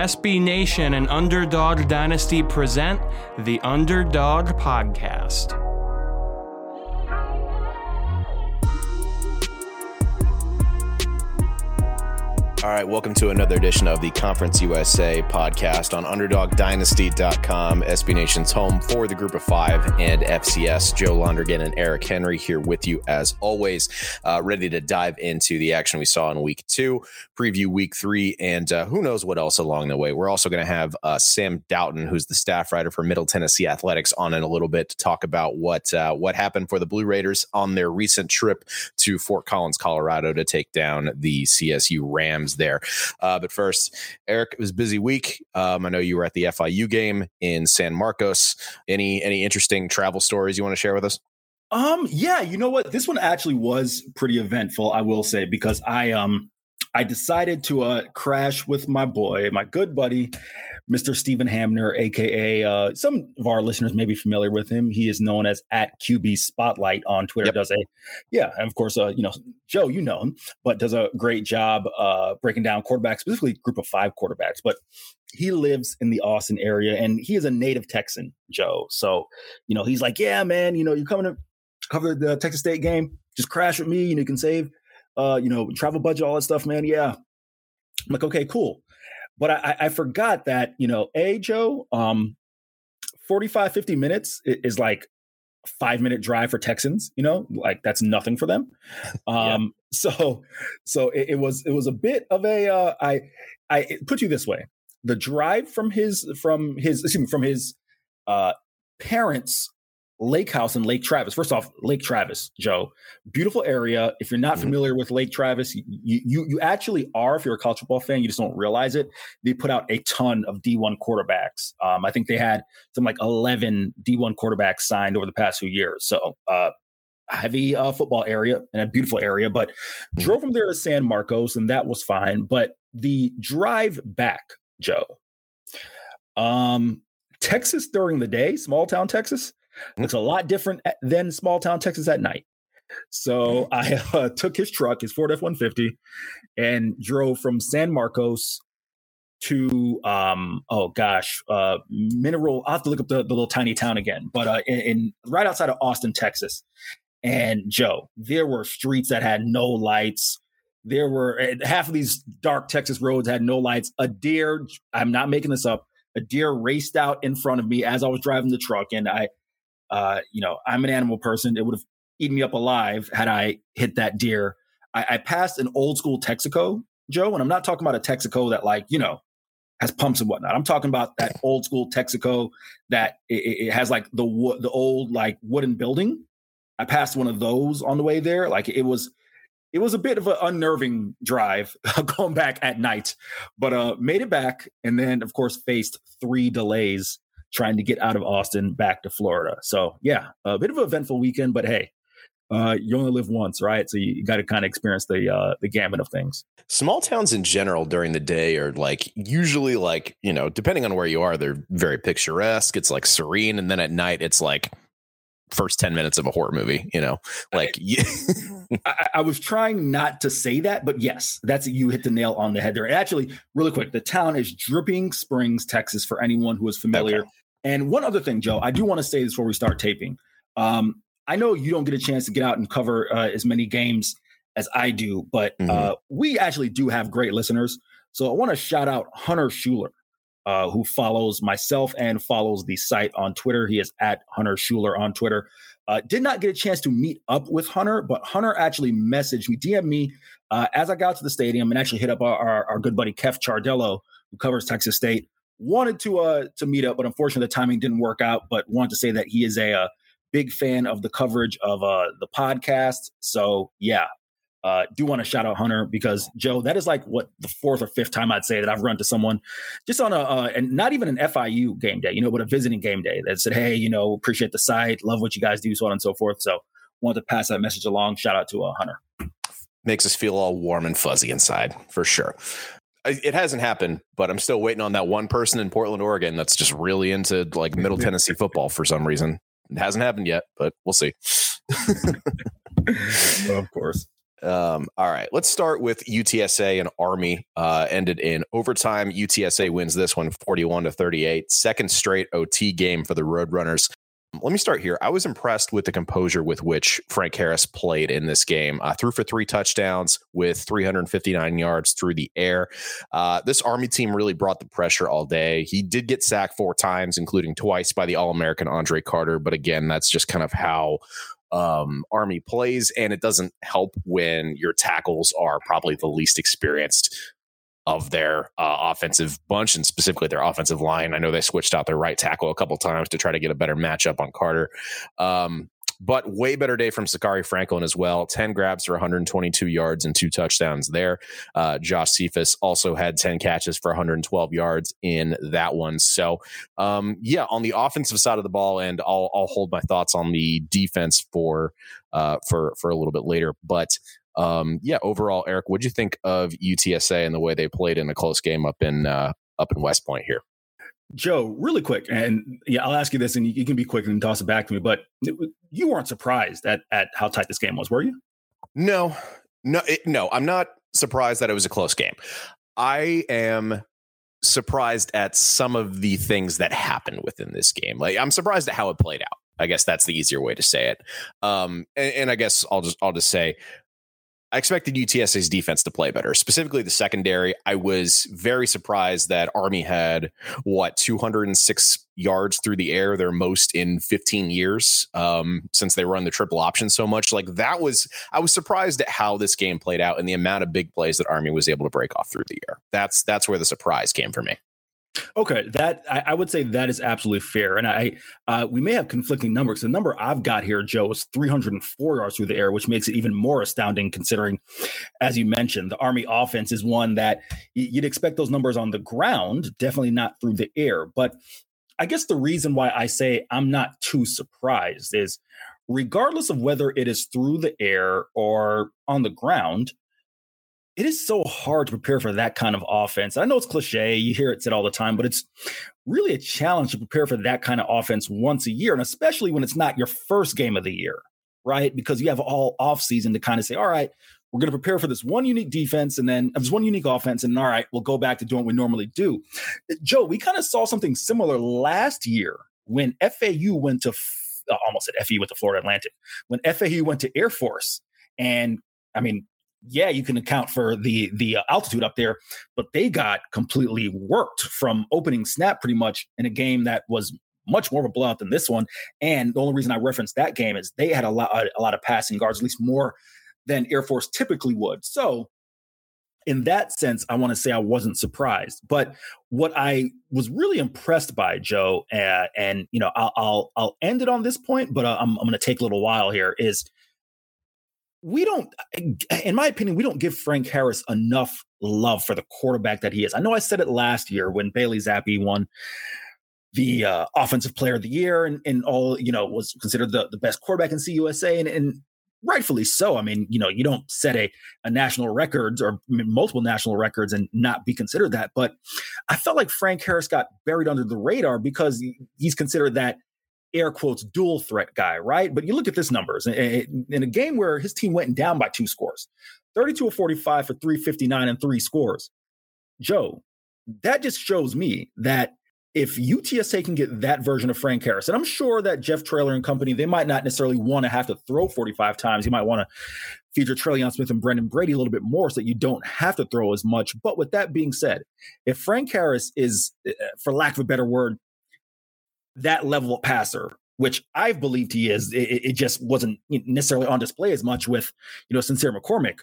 SB Nation and Underdog Dynasty present the Underdog Podcast. All right, welcome to another edition of the Conference USA podcast on UnderdogDynasty.com, SB Nation's home for the Group of Five and FCS. Joe Londergan and Eric Henry here with you as always, uh, ready to dive into the action we saw in Week Two, preview Week Three, and uh, who knows what else along the way. We're also going to have uh, Sam Doughton, who's the staff writer for Middle Tennessee Athletics, on in a little bit to talk about what uh, what happened for the Blue Raiders on their recent trip to Fort Collins, Colorado, to take down the CSU Rams there. Uh, but first, Eric, it was busy week. Um, I know you were at the FIU game in San Marcos. Any any interesting travel stories you want to share with us? Um, yeah, you know what? This one actually was pretty eventful, I will say, because I um I decided to uh crash with my boy, my good buddy, Mr. Stephen Hamner, aka uh, some of our listeners may be familiar with him. He is known as at QB Spotlight on Twitter. Yep. Does a yeah, and of course, uh, you know Joe, you know him, but does a great job uh, breaking down quarterbacks, specifically group of five quarterbacks. But he lives in the Austin area, and he is a native Texan, Joe. So you know he's like, yeah, man, you know you're coming to cover the Texas State game, just crash with me, and you can save, uh, you know, travel budget, all that stuff, man. Yeah. I'm like, okay, cool. But I, I forgot that, you know, A, Joe, um, 45, 50 minutes is like five minute drive for Texans, you know, like that's nothing for them. Um, yeah. so, so it, it, was, it was a bit of a, uh, I, I put you this way, the drive from his, from his, excuse me, from his, uh, parents lake house in Lake Travis. First off, Lake Travis, Joe, beautiful area. If you're not mm-hmm. familiar with Lake Travis, you, you you actually are. If you're a college football fan, you just don't realize it. They put out a ton of D1 quarterbacks. Um, I think they had some like 11 D1 quarterbacks signed over the past few years. So. Uh, heavy uh, football area and a beautiful area, but mm-hmm. drove from there to San Marcos, and that was fine. But the drive back, Joe, um, Texas during the day, small town Texas, looks a lot different than small town Texas at night. So I uh, took his truck, his Ford F one fifty, and drove from San Marcos to um oh gosh uh mineral i have to look up the, the little tiny town again but uh in, in, right outside of austin texas. And joe there were streets that had no lights. There were half of these dark texas roads had no lights. A deer i'm not making this up a deer raced out in front of me as i was driving the truck and i uh, you know, I'm an animal person. It would have eaten me up alive had I hit that deer. I, I passed an old school Texaco, Joe, and I'm not talking about a Texaco that like, you know, has pumps and whatnot. I'm talking about that old school Texaco that it, it has like the the old like wooden building. I passed one of those on the way there. Like it was, it was a bit of an unnerving drive going back at night, but uh, made it back, and then of course faced three delays trying to get out of Austin back to Florida. So yeah, a bit of an eventful weekend, but hey, uh, you only live once, right? So you, got to kind of experience the uh, the gamut of things. Small towns in general during the day are like usually like you know depending on where you are, they're very picturesque. It's like serene, and then at night it's like first 10 minutes of a horror movie you know like I, I, was trying not to say that but yes that's you hit the nail on the head there actually really quick the town is dripping springs texas for anyone who is familiar okay. And one other thing, Joe, I do want to say this before we start taping. Um, I know you don't get a chance to get out and cover uh, as many games as I do, but mm-hmm. uh, we actually do have great listeners. So I want to shout out Hunter Schuler, uh, who follows myself and follows the site on Twitter. He is at Hunter Schuler on Twitter. Uh, did not get a chance to meet up with Hunter, but Hunter actually messaged me, DM me uh, as I got to the stadium and actually hit up our, our, our good buddy Kef Chardello, who covers Texas State wanted to uh to meet up, but unfortunately the timing didn't work out. But wanted to say that he is a, a uh, big fan of the coverage of uh the podcast. So yeah, Uh, do want to shout out Hunter because Joe, that is like what the fourth or fifth time I'd say that I've run to someone just on a uh, and not even an FIU game day, you know, but a visiting game day that said, "Hey, you know, appreciate the site, love what you guys do, so on and so forth." So, wanted to pass that message along. Shout out to uh, Hunter. Makes us feel all warm and fuzzy inside for sure. It hasn't happened, but I'm still waiting on that one person in Portland, Oregon that's just really into like Middle Tennessee football for some reason. It hasn't happened yet, but we'll see. of course. Um, all right, let's start with UTSA and Army. Uh, ended in overtime. UTSA wins this one 41 to 38. Second straight OT game for the Roadrunners. Let me start here. I was impressed with the composure with which Frank Harris played in this game. Uh, threw for three touchdowns with 359 yards through the air. Uh, this Army team really brought the pressure all day. He did get sacked four times, including twice by the All American Andre Carter. But again, that's just kind of how um, Army plays, and it doesn't help when your tackles are probably the least experienced of their uh, offensive bunch and specifically their offensive line. I know they switched out their right tackle a couple times to try to get a better matchup on Carter. Um, but way better day from Zakhari Franklin as well. 10 grabs for 122 yards and two touchdowns there. Uh, Josh Cephas also had 10 catches for 112 yards in that one. So, um, yeah, on the offensive side of the ball, and I'll, I'll hold my thoughts on the defense for, uh, for, for a little bit later. But um, yeah, overall, Eric, what'd you think of UTSA and the way they played in a close game up in uh, up in West Point here? Joe, really quick, and yeah, I'll ask you this, and you can be quick and toss it back to me. But you weren't surprised at at how tight this game was, were you? No, no, it, no. I'm not surprised that it was a close game. I am surprised at some of the things that happened within this game. Like I'm surprised at how it played out. I guess that's the easier way to say it. Um, and, and I guess I'll just I'll just say I expected UTSA's defense to play better, specifically the secondary. I was very surprised that Army had what 206 yards through the air, their most in 15 years um, since they run the triple option so much. Like that was, I was surprised at how this game played out and the amount of big plays that Army was able to break off through the air. That's that's where the surprise came for me. Okay, that I, I, would say that is absolutely fair, and I uh, we may have conflicting numbers. The number I've got here, Joe, is 304 yards through the air, which makes it even more astounding considering, as you mentioned, the Army offense is one that you'd expect those numbers on the ground, definitely not through the air. But I guess the reason why I say I'm not too surprised is, regardless of whether it is through the air or on the ground, it is so hard to prepare for that kind of offense. I know it's cliche, you hear it said all the time, but it's really a challenge to prepare for that kind of offense once a year, and especially when it's not your first game of the year, right? Because you have all off season to kind of say, all right, we're going to prepare for this one unique defense and then this one unique offense, and all right, we'll go back to doing what we normally do. Joe, we kind of saw something similar last year when FAU went to uh, almost at FAU went to Florida Atlantic when FAU went to Air Force, and I mean yeah, you can account for the the uh, altitude up there, but they got completely worked from opening snap pretty much in a game that was much more of a blowout than this one. And the only reason I referenced that game is they had a lot a lot of passing guards, at least more than Air Force typically would. So in that sense, I want to say I wasn't surprised. But what I was really impressed by, Joe, uh, and you know, I'll, I'll, I'll end it on this point, but uh, I'm I'm going to take a little while here. Is we don't, in my opinion, we don't give Frank Harris enough love for the quarterback that he is. I know I said it last year when Bailey Zappe won the uh, offensive player of the year and, and all, you know, was considered the, the best quarterback in CUSA. And, and rightfully so. I mean, you know, you don't set a, a national records or multiple national records and not be considered that. But I felt like Frank Harris got buried under the radar because he's considered that air quotes dual threat guy, right? But you look at this numbers in a game where his team went down by two scores, 32 of 45 for 359 and three scores. Joe, that just shows me that if UTSA can get that version of Frank Harris, and I'm sure that Jeff Traylor and company, they might not necessarily want to have to throw 45 times. You might want to feature Trelon Smith and Brenden Brady a little bit more so that you don't have to throw as much. But with that being said, if Frank Harris is, eh, for lack of a better word, that level of passer, which I've believed he is. It, it just wasn't necessarily on display as much with, you know, Sincere McCormick.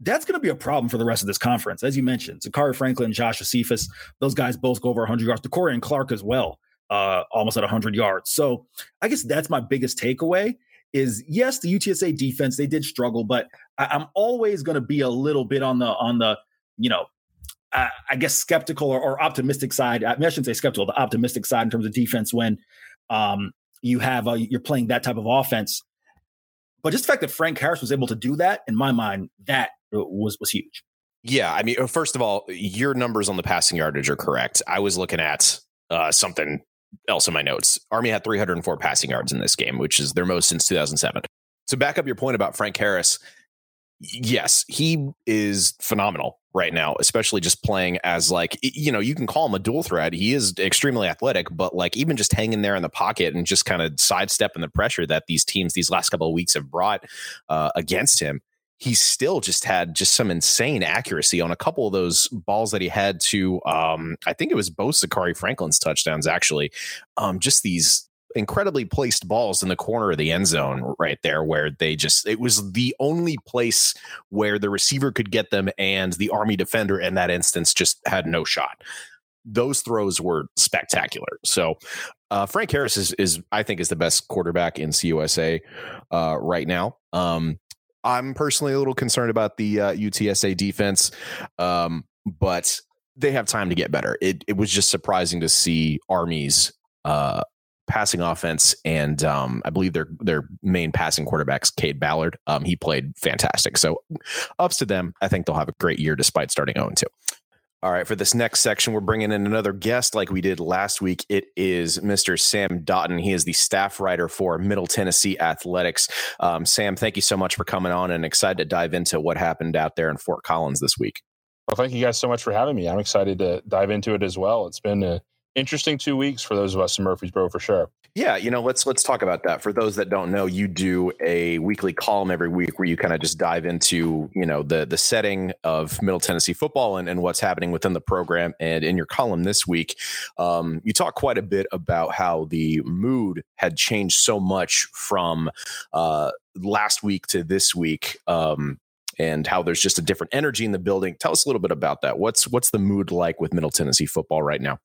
That's going to be a problem for the rest of this conference. As you mentioned, Zakhari Franklin, Josh Cephas, those guys both go over 100 yards. De'Corian Clark as well, uh, almost at 100 yards. So I guess that's my biggest takeaway is yes, the UTSA defense, they did struggle, but I, am always going to be a little bit on the on the you know uh, I guess skeptical or, or, optimistic side. I, mean, I shouldn't say skeptical, the optimistic side in terms of defense when um, you have a, you're playing that type of offense. But just the fact that Frank Harris was able to do that, in my mind, that was was huge. Yeah, I mean, uh, first of all, your numbers on the passing yardage are correct. I was looking at uh, something else in my notes. Army had 304 passing yards in this game, which is their most since 2007. To back up your point about Frank Harris, yes, he is phenomenal right now, especially just playing as like you know you can call him a dual threat. He is extremely athletic, but like even just hanging there in the pocket and just kind of sidestepping the pressure that these teams these last couple of weeks have brought uh, against him. He still just had just some insane accuracy on a couple of those balls that he had to. Um, I think it was both Zakhari Franklin's touchdowns actually. Um, just these incredibly placed balls in the corner of the end zone right there where they just it was the only place where the receiver could get them and the army defender in that instance just had no shot. Those throws were spectacular. So uh, frank harris is, is i think is the best quarterback in cusa uh, right now. Um, i'm personally a little concerned about the uh, utsa defense um, but they have time to get better. It, it was just surprising to see army's uh, passing offense, and um, I believe their their main passing quarterback's Cade Ballard. Um, he played fantastic. So ups to them. I think they'll have a great year despite starting 0 2. All right, for this next section, we're bringing in another guest like we did last week. It is Mr. Sam Doughton. He is the staff writer for Middle Tennessee Athletics. Um, Sam, thank you so much for coming on and excited to dive into what happened out there in Fort Collins this week. Well, thank you guys so much for having me. I'm excited to dive into it as well. It's been a interesting two weeks for those of us in Murfreesboro for sure. Yeah, you know, let's let's talk about that. For those that don't know, you do a weekly column every week where you kind of just dive into, you know, the the setting of Middle Tennessee football and, and what's happening within the program. And in your column this week, um, you talk quite a bit about how the mood had changed so much from uh, last week to this week. Um, and how there's just a different energy in the building. Tell us a little bit about that. What's what's the mood like with Middle Tennessee football right now?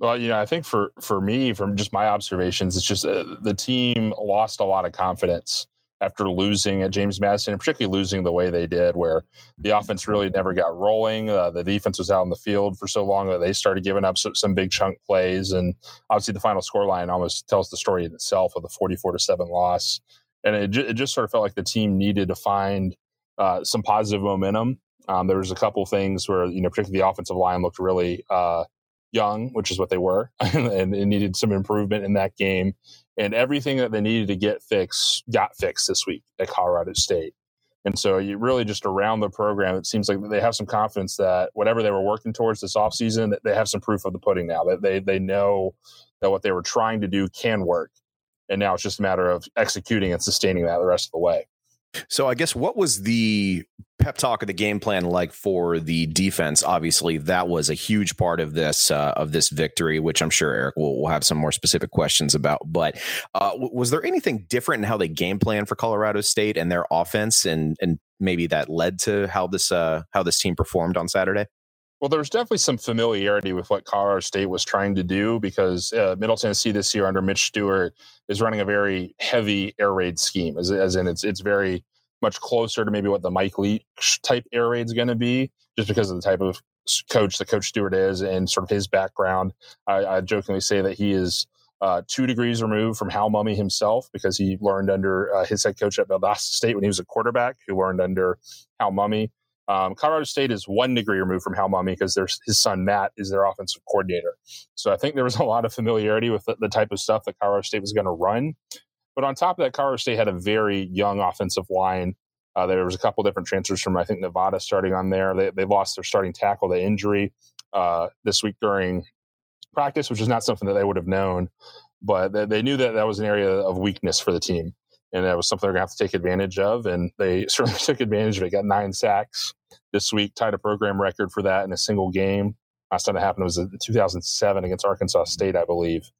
Well, you know, I think for for me, from just my observations, it's just uh, the team lost a lot of confidence after losing at James Madison, and particularly losing the way they did, where the offense really never got rolling. Uh, the defense was out in the field for so long that they started giving up some, some big chunk plays, and obviously the final score line almost tells the story in itself of the forty-four to seven loss. And it, it just sort of felt like the team needed to find uh, some positive momentum. Um, there was a couple things where you know, particularly the offensive line looked really uh, young, which is what they were, and it needed some improvement in that game. And everything that they needed to get fixed got fixed this week at Colorado State. And so you really just around the program, it seems like they have some confidence that whatever they were working towards this offseason, they have some proof of the pudding now, that they, they know that what they were trying to do can work. And now it's just a matter of executing and sustaining that the rest of the way. So I guess what was the pep talk of the game plan like for the defense? Obviously, that was a huge part of this uh, of this victory, which I'm sure Eric will, will have some more specific questions about. But uh, was there anything different in how they game plan for Colorado State and their offense, and and maybe that led to how this uh, how this team performed on Saturday? Well, there was definitely some familiarity with what Colorado State was trying to do because uh, Middle Tennessee this year under Mitch Stewart is running a very heavy air raid scheme, as, as in it's it's very much closer to maybe what the Mike Leach type air raid is going to be, just because of the type of coach that Coach Stewart is and sort of his background. I, I jokingly say that he is uh, two degrees removed from Hal Mumme himself because he learned under uh, his head coach at Valdosta State when he was a quarterback, who learned under Hal Mumme. Um, Colorado State is one degree removed from Hal Mumme because his son Matt is their offensive coordinator. So I think there was a lot of familiarity with the, the type of stuff that Colorado State was going to run. But on top of that, Colorado State had a very young offensive line. Uh, there was a couple different transfers from I think Nevada starting on there. They, they lost their starting tackle to injury uh, this week during practice, which is not something that they would have known. But they, they knew that that was an area of weakness for the team and that was something they're going to have to take advantage of. And they certainly took advantage of it. Got nine sacks this week, tied a program record for that in a single game. Last time it happened was in 2007 against Arkansas State, I believe.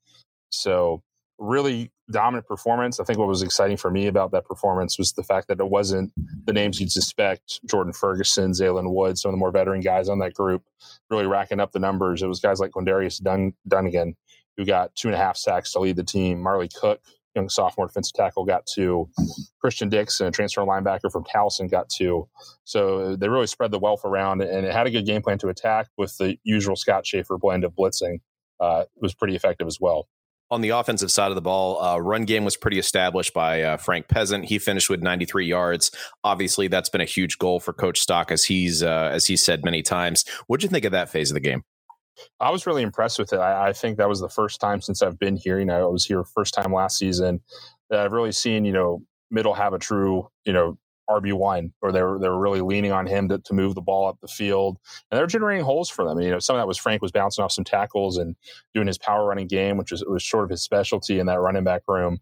So really dominant performance. I think what was exciting for me about that performance was the fact that it wasn't the names you'd suspect Jordan Ferguson, Zaylen Wood, some of the more veteran guys on that group really racking up the numbers. It was guys like Quindarius Dun- Dunnigan who got two and a half sacks to lead the team. Marley Cook young sophomore defensive tackle, got two. Christian Dix, a transfer linebacker from Towson, got two. So they really spread the wealth around, and it had a good game plan to attack with the usual Scott Shafer blend of blitzing. Uh, was pretty effective as well. On the offensive side of the ball, uh, run game was pretty established by uh, Frank Peasant. He finished with 93 yards. Obviously, that's been a huge goal for Coach Stock, as he's uh, as he said many times. What'd you think of that phase of the game? I was really impressed with it. I, I, think that was the first time since I've been here. You know, I was here first time last season that I've really seen you know middle have a true you know RB one, or they were they were really leaning on him to, to move the ball up the field, and they're generating holes for them. You know, some of that was Frank was bouncing off some tackles and doing his power running game, which was was sort of his specialty in that running back room.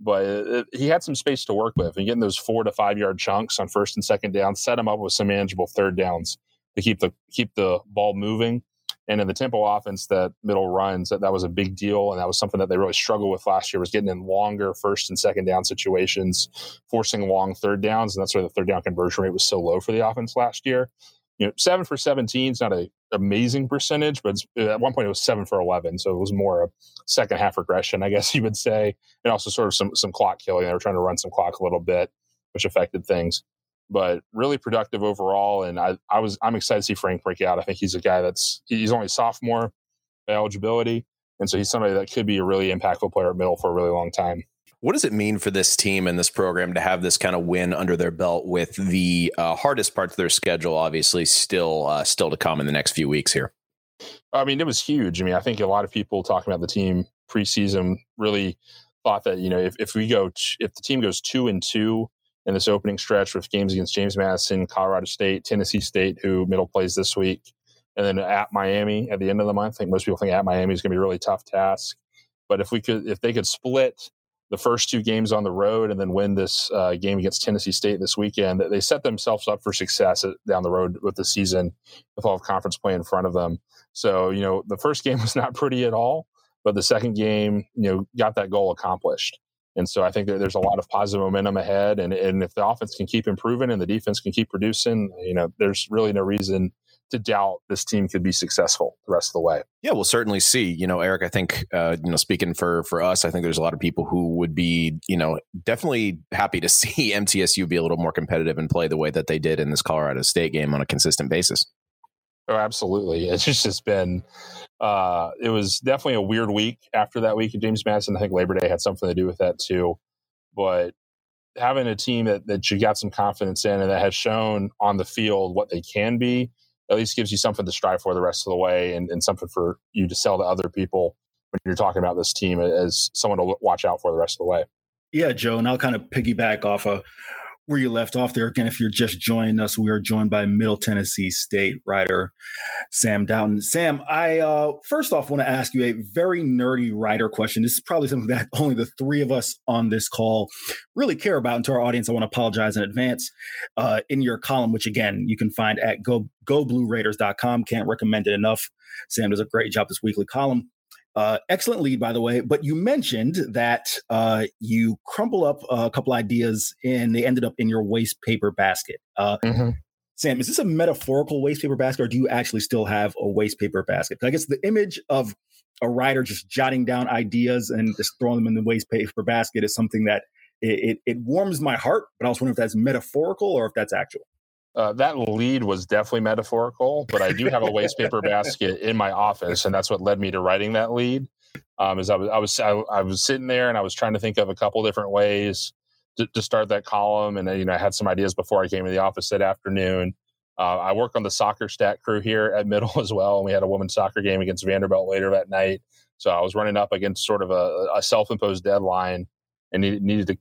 But it, he had some space to work with, and getting those four to five yard chunks on first and second down set him up with some manageable third downs to keep the keep the ball moving and in the tempo offense, that middle runs that that was a big deal, and that was something that they really struggled with last year was getting in longer first and second down situations, forcing long third downs, and that's why the third down conversion rate was so low for the offense last year. You know, seven for seventeen is not a amazing percentage, but at one point it was seven for eleven, so it was more a second half regression, I guess you would say, and also sort of some some clock killing. They were trying to run some clock a little bit, which affected things but really productive overall. And I, I was I'm excited to see Frank break out. I think he's a guy that's he's only sophomore eligibility, and so he's somebody that could be a really impactful player at middle for a really long time. What does it mean for this team and this program to have this kind of win under their belt with the uh, hardest parts of their schedule, obviously still uh, still to come in the next few weeks here? I mean, it was huge. I mean, I think a lot of people talking about the team preseason really thought that you know if, if we go t- if the team goes two and two in this opening stretch with games against James Madison, Colorado State, Tennessee State, who middle plays this week, and then at Miami at the end of the month. I think most people think at Miami is going to be a really tough task. But if we could, if they could split the first two games on the road and then win this uh, game against Tennessee State this weekend, they set themselves up for success down the road with the season with all of conference play in front of them. So you know the first game was not pretty at all, but the second game, you know, got that goal accomplished. And so I think there's a lot of positive momentum ahead. And, and if the offense can keep improving and the defense can keep producing, you know, there's really no reason to doubt this team could be successful the rest of the way. Yeah, we'll certainly see. You know, Eric, I think uh, you know, speaking for for us, I think there's a lot of people who would be, you know, definitely happy to see MTSU be a little more competitive and play the way that they did in this Colorado State game on a consistent basis. Oh, absolutely. It's just been uh, it was definitely a weird week after that week at James Madison. I think Labor Day had something to do with that too. But having a team that, that you got some confidence in and that has shown on the field what they can be, at least gives you something to strive for the rest of the way and, and something for you to sell to other people when you're talking about this team as someone to watch out for the rest of the way. Yeah, Joe, and I'll kind of piggyback off of where you left off there. Again, if you're just joining us, we are joined by Middle Tennessee State writer Sam Doughton. Sam, I uh, first off want to ask you a very nerdy writer question. This is probably something that only the three of us on this call really care about. And to our audience, I want to apologize in advance. Uh, in your column, which again you can find at go goblueraiders.com, can't recommend it enough. Sam does a great job this weekly column. Uh, excellent lead, by the way. But you mentioned that uh, you crumple up a couple ideas and they ended up in your waste paper basket. Uh, mm-hmm. Sam, is this a metaphorical waste paper basket, or do you actually still have a waste paper basket? I guess the image of a writer just jotting down ideas and just throwing them in the waste paper basket is something that it, it, it warms my heart. But I was wondering if that's metaphorical or if that's actual. Uh, that lead was definitely metaphorical, but I do have a waste paper basket in my office, and that's what led me to writing that lead. Um, is I was I was I, I, was sitting there and I was trying to think of a couple different ways to, to, start that column, and you know I had some ideas before I came to the office that afternoon. Uh, I work on the soccer stat crew here at Middle as well, and we had a women's soccer game against Vanderbilt later that night. So I was running up against sort of a, a self-imposed deadline and needed, needed to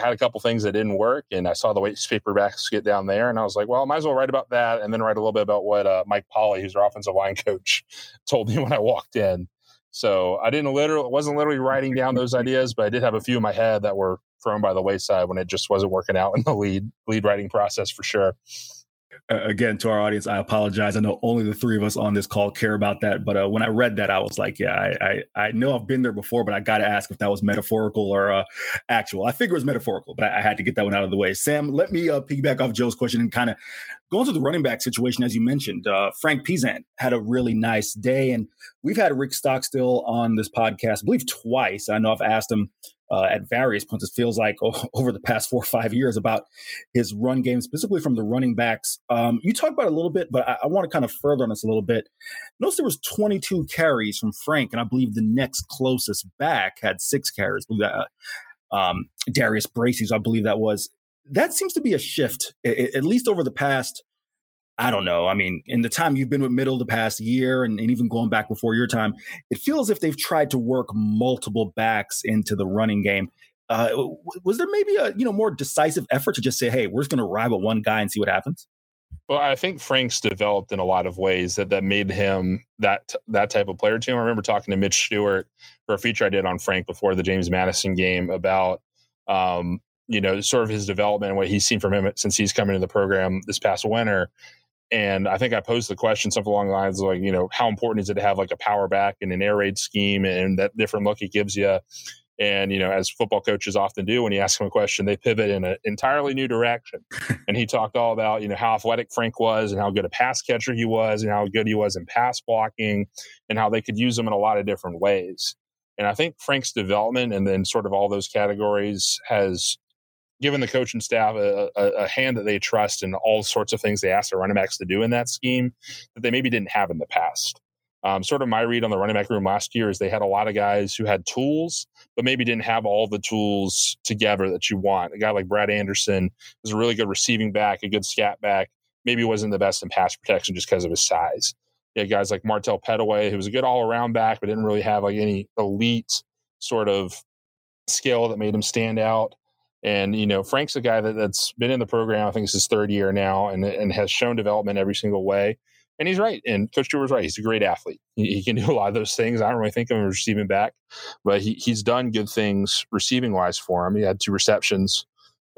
had a couple things that didn't work, and I saw the waste paper get down there, and I was like, well, I might as well write about that, and then write a little bit about what uh, Mike Polly, who's our offensive line coach, told me when I walked in. So I didn't literally wasn't literally writing down those ideas, but I did have a few in my head that were thrown by the wayside when it just wasn't working out in the lead lead writing process for sure again to our audience i apologize. I know only the three of us on this call care about that but uh, when i read that i was like yeah I, I, I know i've been there before but i gotta ask if that was metaphorical or uh, actual. I figure it was metaphorical but I, I, had to get that one out of the way. Sam let me uh, piggyback off joe's question and kind of go into the running back situation as you mentioned uh, frank Peasant had a really nice day and we've had rick stockstill on this podcast i believe twice. I know i've asked him uh, at various points. It feels like over the past four or five years about his run game, specifically from the running backs. Um, you talked about a little bit, but I, I want to kind of further on this a little bit. Notice there was 22 carries from Frank, and I believe the next closest back had six carries. Uh, um, Darius Bracy, I believe that was. That seems to be a shift, at least over the past I don't know. I mean, in the time you've been with Middle the past year and, and, even going back before your time, it feels if they've tried to work multiple backs into the running game. Uh, was there maybe a you know more decisive effort to just say, hey, we're just going to ride with one guy and see what happens? Well, I think Frank's developed in a lot of ways that that made him that that type of player too. I remember talking to Mitch Stewart for a feature I did on Frank before the James Madison game about um, you know sort of his development and what he's seen from him since he's come into the program this past winter. And I think I posed the question something along the lines of like, you know, how important is it to have like a power back and an air raid scheme and that different look it gives you? And, you know, as football coaches often do, when you ask them a question, they pivot in an entirely new direction. and he talked all about, you know, how athletic Frank was and how good a pass catcher he was and how good he was in pass blocking and how they could use him in a lot of different ways. And I think Frank's development and then sort of all those categories has given the coach and staff a, a, a, hand that they trust and all sorts of things they ask their running backs to do in that scheme that they maybe didn't have in the past. Um, sort of my read on the running back room last year is they had a lot of guys who had tools, but maybe didn't have all the tools together that you want. A guy like Brad Anderson was a really good receiving back, a good scat back, maybe wasn't the best in pass protection just because of his size. You had guys like Martell Pettaway, who was a good all around back, but didn't really have like any elite sort of skill that made him stand out. And you know, Frank's a guy that, that's been in the program. I think it's his third year now, and and has shown development every single way. And he's right. And Coach Stewart was right. He's a great athlete. He, he, can do a lot of those things. I don't really think of him receiving back, but he, he's done good things receiving wise for him. He had two receptions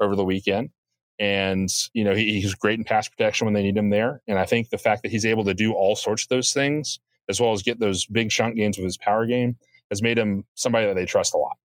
over the weekend. And, you know, he, he's great in pass protection when they need him there. And I think the fact that he's able to do all sorts of those things, as well as get those big chunk gains with his power game, has made him somebody that they trust a lot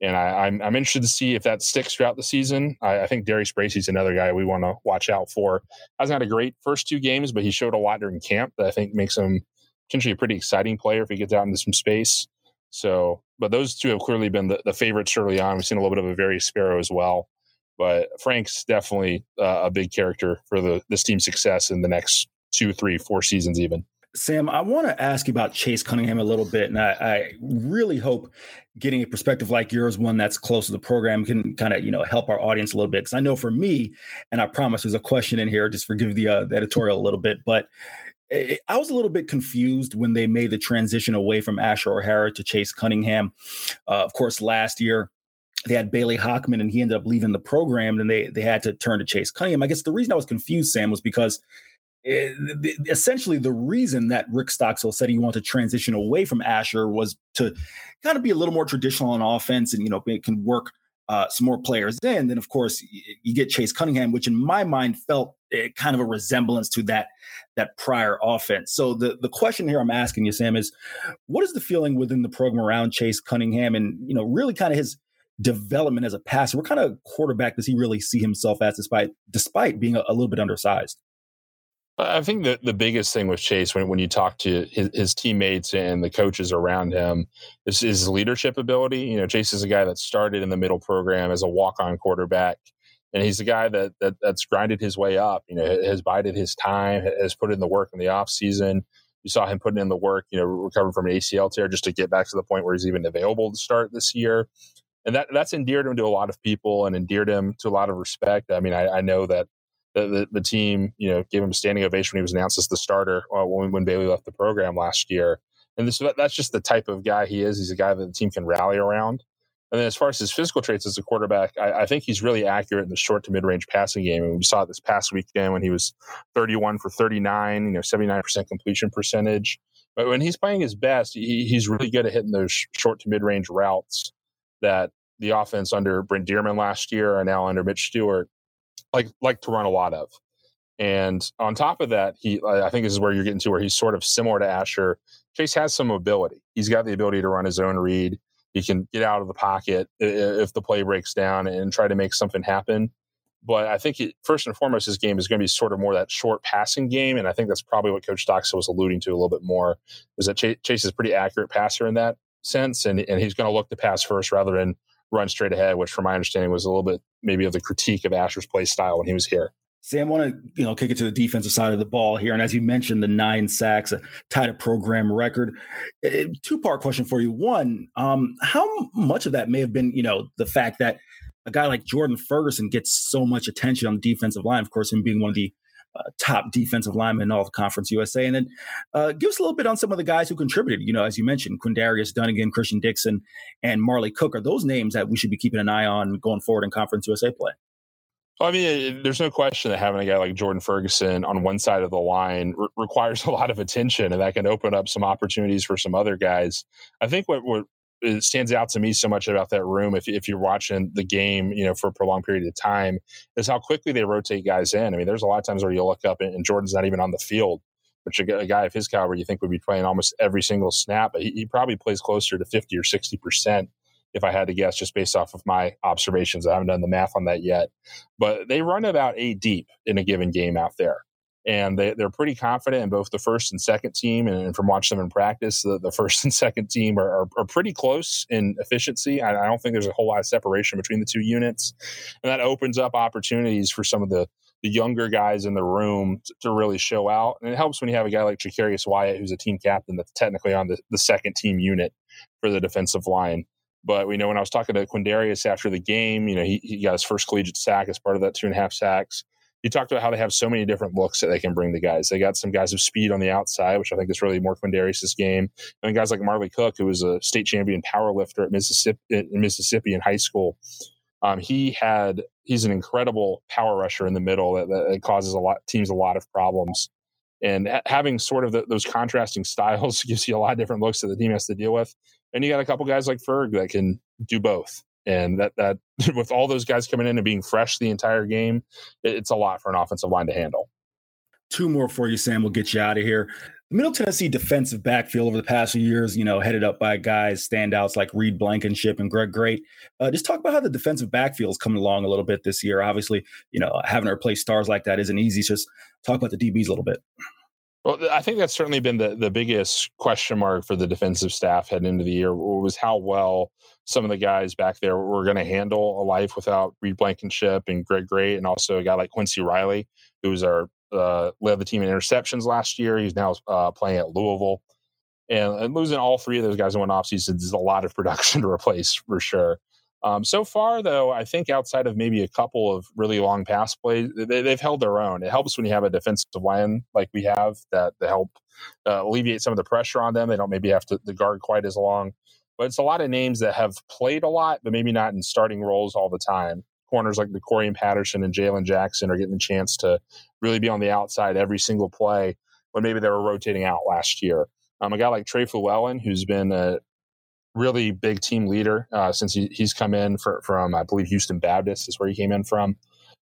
and I, am I'm, I'm interested to see if that sticks throughout the season. I, I think Darius Bracy's another guy we want to watch out for. Hasn't had a great first two games, but he showed a lot during camp that I think makes him potentially a pretty exciting player if he gets out into some space. So, but those two have clearly been the, the favorites early on. We've seen a little bit of a very Sparrow as well, but Frank's definitely uh, a big character for the this team's success in the next two, three, four seasons, even. Sam, I want to ask you about Chase Cunningham a little bit, and I, I, really hope getting a perspective like yours, one that's close to the program, can kind of you know help our audience a little bit. Because I know for me, and I promise there's a question in here, just forgive the, uh, the editorial a little bit, but it, I was a little bit confused when they made the transition away from Asher O'Hara to Chase Cunningham. Uh, of course, last year they had Bailey Hockman, and he ended up leaving the program, and they they had to turn to Chase Cunningham. I guess the reason I was confused, Sam, was because Eh, essentially the reason that Rick Stockstill said he wanted to transition away from Asher was to kind of be a little more traditional on offense and you know it can work uh, some more players in. Then of course you get Chase Cunningham, which in my mind felt kind of a resemblance to that that prior offense. So the the question here I'm asking you, Sam, is what is the feeling within the program around Chase Cunningham and you know really kind of his development as a passer? What kind of quarterback does he really see himself as, despite despite being a, a little bit undersized? I think that the biggest thing with Chase when, when you talk to his, his teammates and the coaches around him is his leadership ability. You know, Chase is a guy that started in the middle program as a walk-on quarterback, and he's a guy that, that that's grinded his way up. You know, has bided his time, has put in the work in the off season. You saw him putting in the work, you know, recovering from an ACL tear just to get back to the point where he's even available to start this year. And that that's endeared him to a lot of people and endeared him to a lot of respect. I mean, I, I know that the, the, team, you know, gave him a standing ovation when he was announced as the starter uh, when, when Bailey left the program last year. And this, that's just the type of guy he is. He's a guy that the team can rally around. And then as far as his physical traits as a quarterback, I, I think he's really accurate in the short to mid range passing game. And we saw it this past weekend when he was 31 for 39, you know, 79% completion percentage. But when he's playing his best, he, he's really good at hitting those short to mid range routes that the offense under Brent Dearmon last year and now under Mitch Stewart like like to run a lot of. And on top of that, he I think this is where you're getting to where he's sort of similar to Asher. Chase has some mobility. He's got the ability to run his own read. He can get out of the pocket if the play breaks down and try to make something happen. But I think it, first and foremost, his game is going to be sort of more that short passing game, and I think that's probably what Coach Doxa was alluding to a little bit more. Is that Chase is pretty accurate passer in that sense, and and he's going to look to pass first rather than run straight ahead, which from my understanding was a little bit maybe of the critique of Asher's play style when he was here. Sam, I want to you know kick it to the defensive side of the ball here, and as you mentioned, the nine sacks, tied a program record. Two part question for you. One, um, how much of that may have been you know the fact that a guy like Jordan Ferguson gets so much attention on the defensive line, of course, him being one of the uh, top defensive lineman in all the Conference USA. And then uh, give us a little bit on some of the guys who contributed. You know, as you mentioned, Quindarius Dunnigan, Christian Dixon, and Marley Cook. Are those names that we should be keeping an eye on going forward in Conference USA play? Well, I mean, there's no question that having a guy like Jordan Ferguson on one side of the line re- requires a lot of attention, and that can open up some opportunities for some other guys. I think what, what it stands out to me so much about that room, if, if you're watching the game, you know, for a prolonged period of time, is how quickly they rotate guys in. I mean, there's a lot of times where you look up and, and Jordan's not even on the field, which a, a, guy of his caliber you think would be playing almost every single snap, but he, he probably plays closer to 50 or 60 percent if I had to guess, just based off of my observations. I haven't done the math on that yet, but they run about eight deep in a given game out there. And they, they're pretty confident in both the first and second team. And from watching them in practice, the, the first and second team are, are, are pretty close in efficiency. I, I don't think there's a whole lot of separation between the two units. And that opens up opportunities for some of the, the younger guys in the room to, really show out. And it helps when you have a guy like Jacarius Wyatt, who's a team captain that's technically on the, the second team unit for the defensive line. But we know when I was talking to Quindarius after the game, you know, he, he got his first collegiate sack as part of that two and a half sacks. He talked about how they have so many different looks that they can bring the guys. They got some guys of speed on the outside, which I think is really more Quindarius' game. And guys like Marley Cook, who was a state champion power lifter at Mississippi in Mississippi in high school. Um, he had he's an incredible power rusher in the middle that, that causes a lot teams a lot of problems. And having sort of the, those contrasting styles gives you a lot of different looks that the team has to deal with. And you got a couple guys like Ferg that can do both. And that that with all those guys coming in and being fresh the entire game, it's a lot for an offensive line to handle. Two more for you, Sam. We'll get you out of here. The Middle Tennessee defensive backfield over the past few years, you know, headed up by guys, standouts like Reed Blankenship and Greg Great. Uh, just talk about how the defensive backfield is coming along a little bit this year. Obviously, you know, having to replace stars like that isn't easy. Just talk about the DBs a little bit. Well, I think that's certainly been the, the biggest question mark for the defensive staff heading into the year was how well some of the guys back there were going to handle a life without Reed Blankenship and Greg Great, and also a guy like Quincy Riley, who was our uh, led the team in interceptions last year. He's now uh, playing at Louisville, and, and, losing all three of those guys in one offseason is a lot of production to replace for sure. Um, so far, though, I think outside of maybe a couple of really long pass plays, they, have held their own. It helps when you have a defensive line like we have that to help uh, alleviate some of the pressure on them. They don't maybe have to the guard quite as long. But it's a lot of names that have played a lot, but maybe not in starting roles all the time. Corners like the Corian Patterson and Jalen Jackson are getting a chance to really be on the outside every single play when maybe they were rotating out last year. Um, a guy like Trey Fluellen, who's been a, really big team leader uh, since he, he's come in for, from, I believe, Houston Baptist is where he came in from.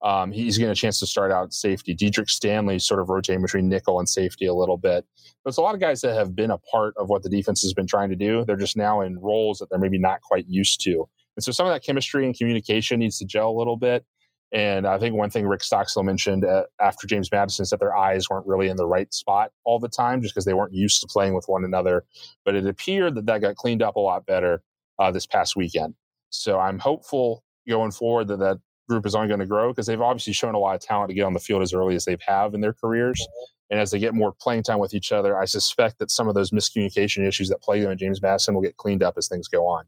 Um, he's getting a chance to start out safety. Deitrick Stanley sort of rotating between nickel and safety a little bit. There's a lot of guys that have been a part of what the defense has been trying to do. They're just now in roles that they're maybe not quite used to. And so some of that chemistry and communication needs to gel a little bit. And I think one thing Rick Stockstill mentioned uh, after James Madison is that their eyes weren't really in the right spot all the time just because they weren't used to playing with one another. But it appeared that that got cleaned up a lot better uh, this past weekend. So I'm hopeful going forward that that group is only going to grow because they've obviously shown a lot of talent to get on the field as early as they've have in their careers. And as they get more playing time with each other, I suspect that some of those miscommunication issues that plague them in James Madison will get cleaned up as things go on.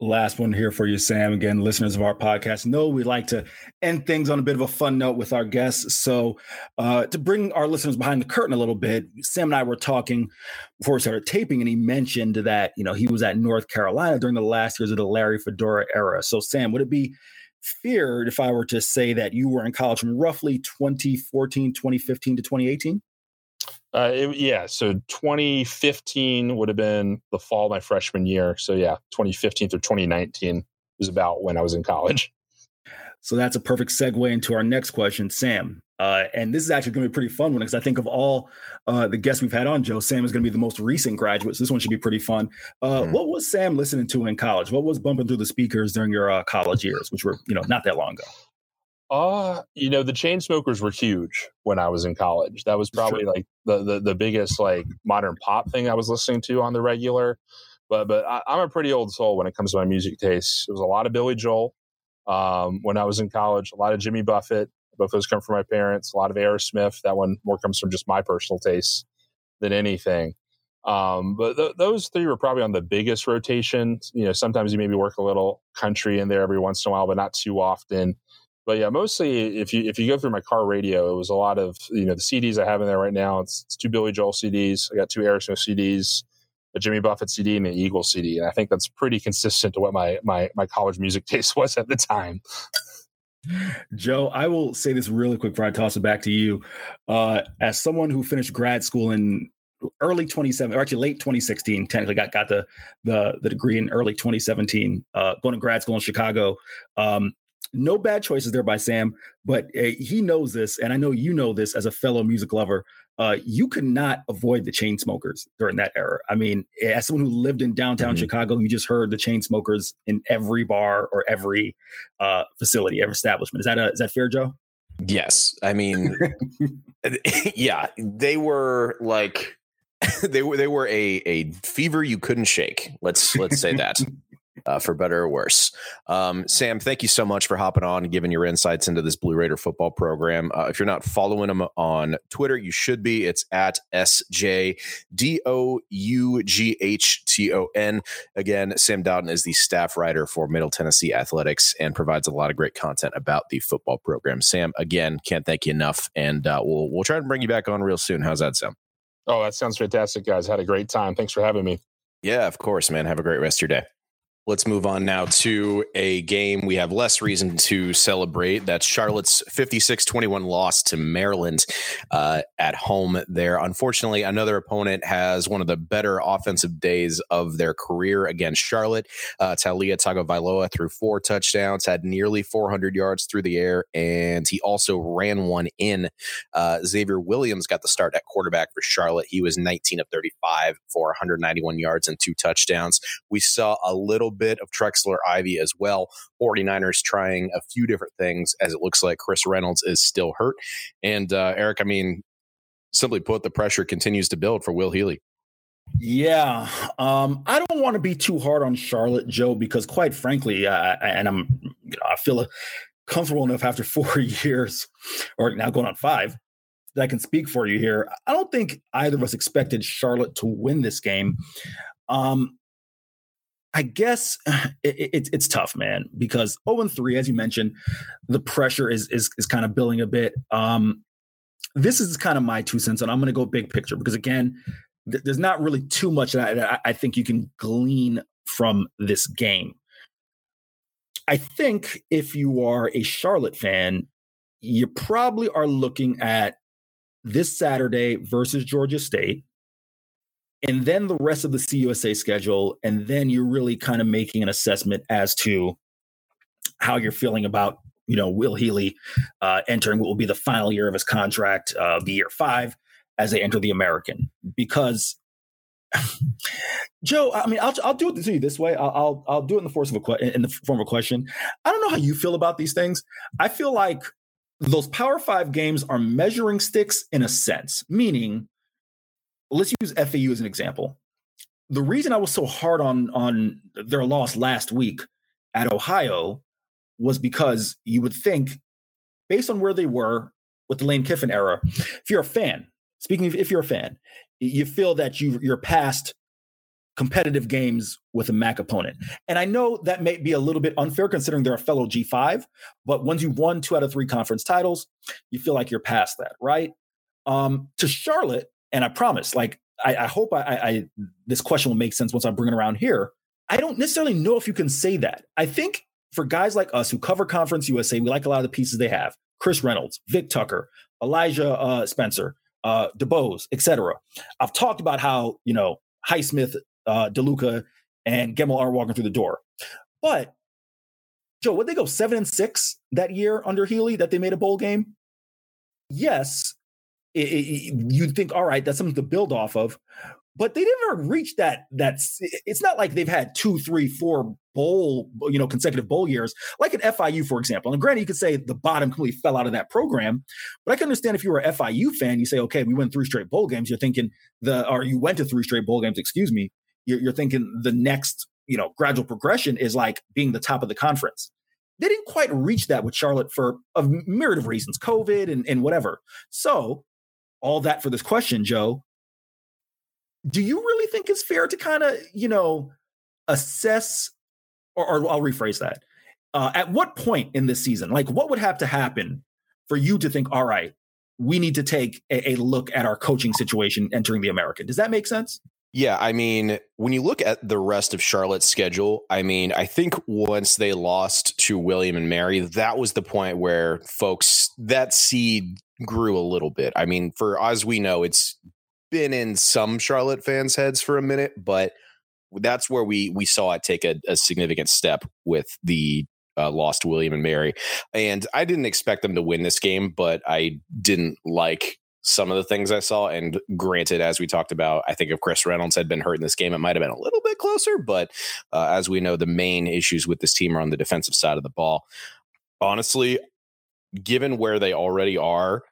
Last one here for you, Sam. Again, listeners of our podcast know we like to end things on a bit of a fun note with our guests. So, uh, to bring our listeners behind the curtain a little bit, Sam and I were talking before we started taping, and he mentioned that you know he was at North Carolina during the last years of the Larry Fedora era. So, Sam, would it be feared if I were to say that you were in college from roughly 2014, 2015 to 2018? Uh, it, yeah, so 2015 would have been the fall of my freshman year. So yeah, 2015 through 2019 was about when I was in college. So that's a perfect segue into our next question, Sam. Uh, and this is actually going to be a pretty fun one because I think of all uh, the guests we've had on, Joe, Sam is going to be the most recent graduate. So this one should be pretty fun. Uh, mm-hmm. What was Sam listening to in college? What was bumping through the speakers during your uh, college years, which were you know not that long ago? Uh, you know, the Chainsmokers were huge when I was in college. That was probably like the, the the biggest like modern pop thing I was listening to on the regular. But but I, am a pretty old soul when it comes to my music taste. It was a lot of Billy Joel um, when I was in college, a lot of Jimmy Buffett. Both those come from my parents. A lot of Aerosmith. That one more comes from just my personal taste than anything. Um, but th- those three were probably on the biggest rotation. You know, sometimes you maybe work a little country in there every once in a while, but not too often. But yeah, mostly if you if you go through my car radio, it was a lot of you know the CDs I have in there right now. It's, it's two Billy Joel CDs. I got two Aerosmith CDs, a Jimmy Buffett CD, and an Eagle CD. And I think that's pretty consistent to what my my my college music taste was at the time. Joe, I will say this really quick before I toss it back to you. Uh, as someone who finished grad school in early 2017 or actually late 2016 technically got got the the, the degree in early 2017 uh, going to grad school in chicago um, no bad choices there by sam but uh, he knows this and i know you know this as a fellow music lover uh, you could not avoid the Chainsmokers during that era i mean as someone who lived in downtown mm-hmm. chicago you just heard the Chainsmokers in every bar or every uh, facility every establishment is that a, is that fair joe yes i mean yeah they were like they were they were a a fever you couldn't shake. Let's let's say that. Uh, for better or worse. Um, Sam, thank you so much for hopping on and giving your insights into this Blue Raider football program. Uh, if you're not following them on Twitter, you should be. It's at SJDOUGHTON. Again, Sam Doughton is the staff writer for Middle Tennessee Athletics and provides a lot of great content about the football program. Sam, again, can't thank you enough, and uh, we'll we'll try to bring you back on real soon. How's that sound? Oh, that sounds fantastic, guys. Had a great time. Thanks for having me. Yeah, of course, man. Have a great rest of your day. Let's move on now to a game we have less reason to celebrate. That's Charlotte's 56 21 loss to Maryland uh, at home there. Unfortunately, another opponent has one of the better offensive days of their career against Charlotte. Uh, Taulia Tagovailoa threw four touchdowns, had nearly 400 yards through the air, and he also ran one in. Uh, Xavier Williams got the start at quarterback for Charlotte. He was 19 of 35 for 191 yards and two touchdowns. We saw a little bit of Trexler Ivy as well. 49ers trying a few different things as it looks like Chris Reynolds is still hurt. And uh, Eric, I mean, simply put, the pressure continues to build for Will Healy. Yeah, um, I don't want to be too hard on Charlotte, Joe, because quite frankly, uh, and I'm, you know, I feel comfortable enough after four years, or now going on five, that I can speak for you here. I don't think either of us expected Charlotte to win this game. Um, I guess it, it, it's tough, man, because 0 and 3, as you mentioned, the pressure is is is kind of building a bit. Um, this is kind of my two cents, and I'm going to go big picture because again, th- there's not really too much that I, I think you can glean from this game. I think if you are a Charlotte fan, you probably are looking at this Saturday versus Georgia State and then the rest of the CUSA schedule, and then you're really kind of making an assessment as to how you're feeling about you know Will Healy uh, entering what will be the final year of his contract, uh, the year five, as they enter the American. Because Joe, I mean, I'll I'll do it to you this way. I'll I'll, I'll do it in the force of a que- in the form of a question. I don't know how you feel about these things. I feel like those Power Five games are measuring sticks in a sense, meaning let's use FAU as an example. The reason I was so hard on on their loss last week at Ohio was because you would think, based on where they were with the Lane Kiffin era, if you're a fan, speaking of if you're a fan, you feel that you you're past competitive games with a MAC opponent. And I know that may be a little bit unfair considering they're a fellow G5, but once you've won two out of three conference titles, you feel like you're past that, right? Um, to Charlotte, and I promise, like I, I hope I, I this question will make sense once I bring it around here. I don't necessarily know if you can say that. I think for guys like us who cover Conference USA, we like a lot of the pieces they have. Chris Reynolds, Vic Tucker, Elijah uh, Spencer, uh, DuBose, etc. I've talked about how you know Highsmith, uh, DeLuca, and Gemmel aren't walking through the door, but Joe, would they go seven and six that year under Healy that they made a bowl game? Yes, it, it, you'd think, all right, that's something to build off of. But they never reached that. That's it's not like they've had two, three, four bowl, you know, consecutive bowl years, like at FIU, for example. And granted, you could say the bottom completely fell out of that program, but I can understand if you were a FIU fan, you say, okay, we went three straight bowl games. You're thinking the, or you went to three straight bowl games, excuse me. you're, you're thinking the next, you know, gradual progression is like being the top of the conference. They didn't quite reach that with Charlotte for a myriad of reasons, COVID and, and whatever. So, all that for this question, Joe. Do you really think it's fair to kind of, you know, assess, or, or I'll rephrase that. Uh, at what point in this season, like what would have to happen for you to think, all right, we need to take a, a look at our coaching situation entering the American? Does that make sense? Yeah, I mean, when you look at the rest of Charlotte's schedule, I mean, I think once they lost to William and Mary, that was the point where folks that seed grew a little bit. I mean, for as we know, it's been in some Charlotte fans' heads for a minute, but that's where we we saw it take a, a significant step with the uh, lost William and Mary. And I didn't expect them to win this game, but I didn't like some of the things I saw. And granted, as we talked about, I think if Chris Reynolds had been hurt in this game, it might have been a little bit closer. But uh, as we know, the main issues with this team are on the defensive side of the ball. Honestly, given where they already are,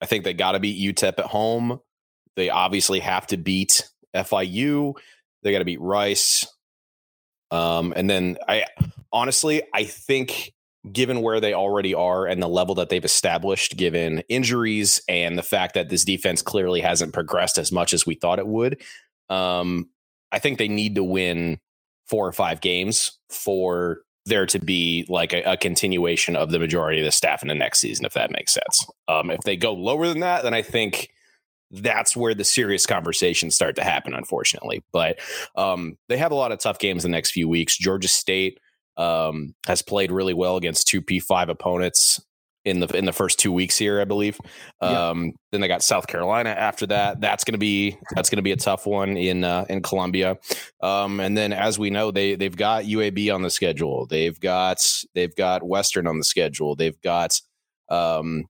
I think they got to beat UTEP at home. They obviously have to beat FIU. They got to beat Rice. Um, and then I honestly, I think given where they already are and the level that they've established, given injuries and the fact that this defense clearly hasn't progressed as much as we thought it would, um, I think they need to win four or five games for there to be like a, a, continuation of the majority of the staff in the next season, if that makes sense. Um, if they go lower than that, then I think that's where the serious conversations start to happen, unfortunately. But um, they have a lot of tough games the next few weeks. Georgia State um, has played really well against two P5 opponents in the in the first two weeks here, I believe. Um, yeah. Then they got South Carolina after that. That's gonna be that's gonna be a tough one in uh, in Columbia. Um, and then as we know, they they've got UAB on the schedule. They've got they've got Western on the schedule. They've got um,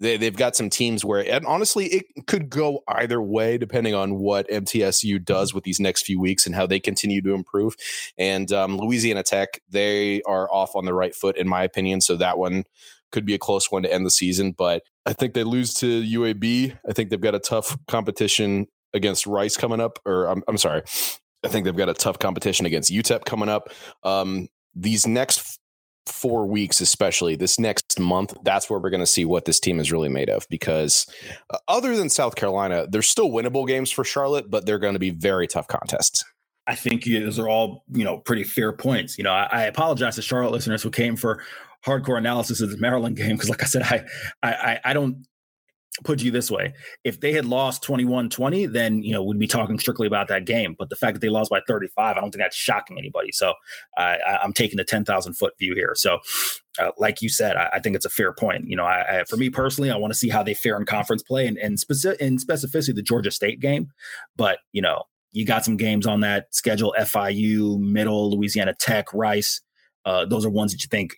they, they've got some teams where, and honestly, it could go either way depending on what MTSU does with these next few weeks and how they continue to improve. And um, Louisiana Tech, they are off on the right foot, in my opinion. So that one could be a close one to end the season. But I think they lose to UAB. I think they've got a tough competition against Rice coming up, or I'm, I'm sorry. I think they've got a tough competition against UTEP coming up. Um, these next four weeks, especially this next month, that's where we're going to see what this team is really made of. Because uh, other than South Carolina, there's still winnable games for Charlotte, but they're going to be very tough contests. I think those are all, you know, pretty fair points. You know, I, I apologize to Charlotte listeners who came for hardcore analysis of the Maryland game because, like I said, I, I, I don't put you this way. If they had lost 21-20 then you know we'd be talking strictly about that game. But the fact that they lost by 35 i don't think that's shocking anybody. So I, am taking the 10,000 foot view here. So uh, like you said I, I, think it's a fair point. You know I, I for me personally i want to see how they fare in conference play and, and specific in specificity the georgia state game. But you know you got some games on that schedule fiu middle louisiana tech rice uh, those are ones that you think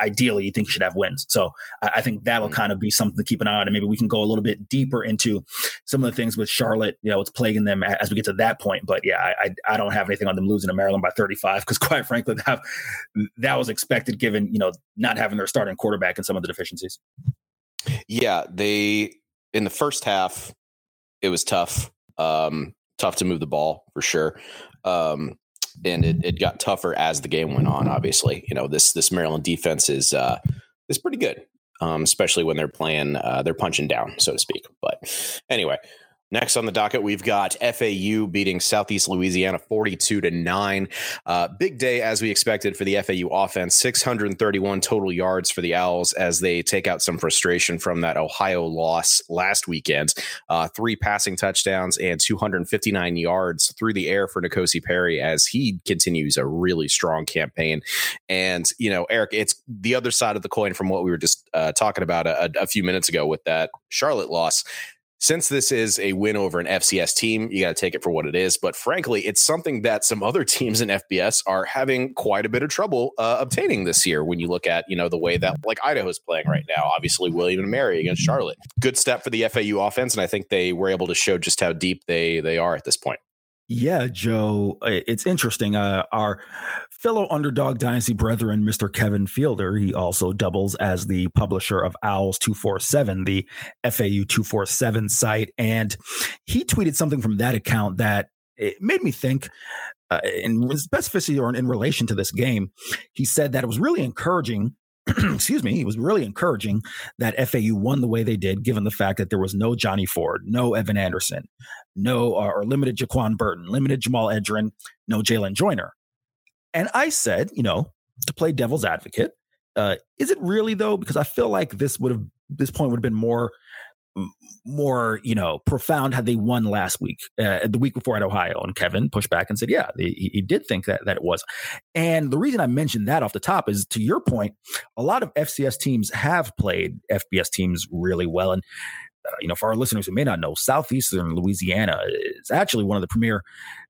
ideally you think you should have wins. So I, I think that'll mm-hmm. kind of be something to keep an eye on. And maybe we can go a little bit deeper into some of the things with Charlotte, you know, it's plaguing them as we get to that point. But yeah, I, I, I don't have anything on them losing to Maryland by 35 because quite frankly, that, that was expected given, you know, not having their starting quarterback and some of the deficiencies. Yeah, they in the first half, it was tough. Um, tough to move the ball for sure. Um, and it, it got tougher as the game went on. Obviously, you know this this Maryland defense is uh, is pretty good, um, especially when they're playing uh, they're punching down, so to speak. But anyway, Next on the docket, we've got FAU beating Southeast Louisiana 42 to 9. Uh, big day as we expected for the FAU offense. 631 total yards for the Owls as they take out some frustration from that Ohio loss last weekend. Uh, three passing touchdowns and 259 yards through the air for N'Kosi Perry as he continues a really strong campaign. And, you know, Eric, it's the other side of the coin from what we were just uh, talking about a, a few minutes ago with that Charlotte loss since this is a win over an FCS team, you got to take it for what it is. But frankly, it's something that some other teams in FBS are having quite a bit of trouble uh, obtaining this year. When you look at you know the way that like Idaho's playing right now, obviously William and Mary against Charlotte, good step for the FAU offense, and I think they were able to show just how deep they they are at this point. Yeah, Joe, it's interesting. Uh, our fellow underdog dynasty brethren, Mr. Kevin Fielder, he also doubles as the publisher of Owls 247, the FAU 247 site. And he tweeted something from that account that it made me think uh, in specificity or in relation to this game. He said that it was really encouraging excuse me, it was really encouraging that FAU won the way they did, given the fact that there was no Johnny Ford, no Evan Anderson, no uh, or limited Jaquan Burton, limited Jamal Edgerrin, no Jalen Joyner. And I said, you know, to play devil's advocate, uh, is it really though? Because I feel like this would have this point would have been more more, you know, profound had they won last week, uh, the week before at Ohio. And Kevin pushed back and said, yeah, he, he, did think that that it was. And the reason I mentioned that off the top is to your point, a lot of FCS teams have played FBS teams really well. And uh, you know, for our listeners who may not know, Southeastern Louisiana is actually one of the premier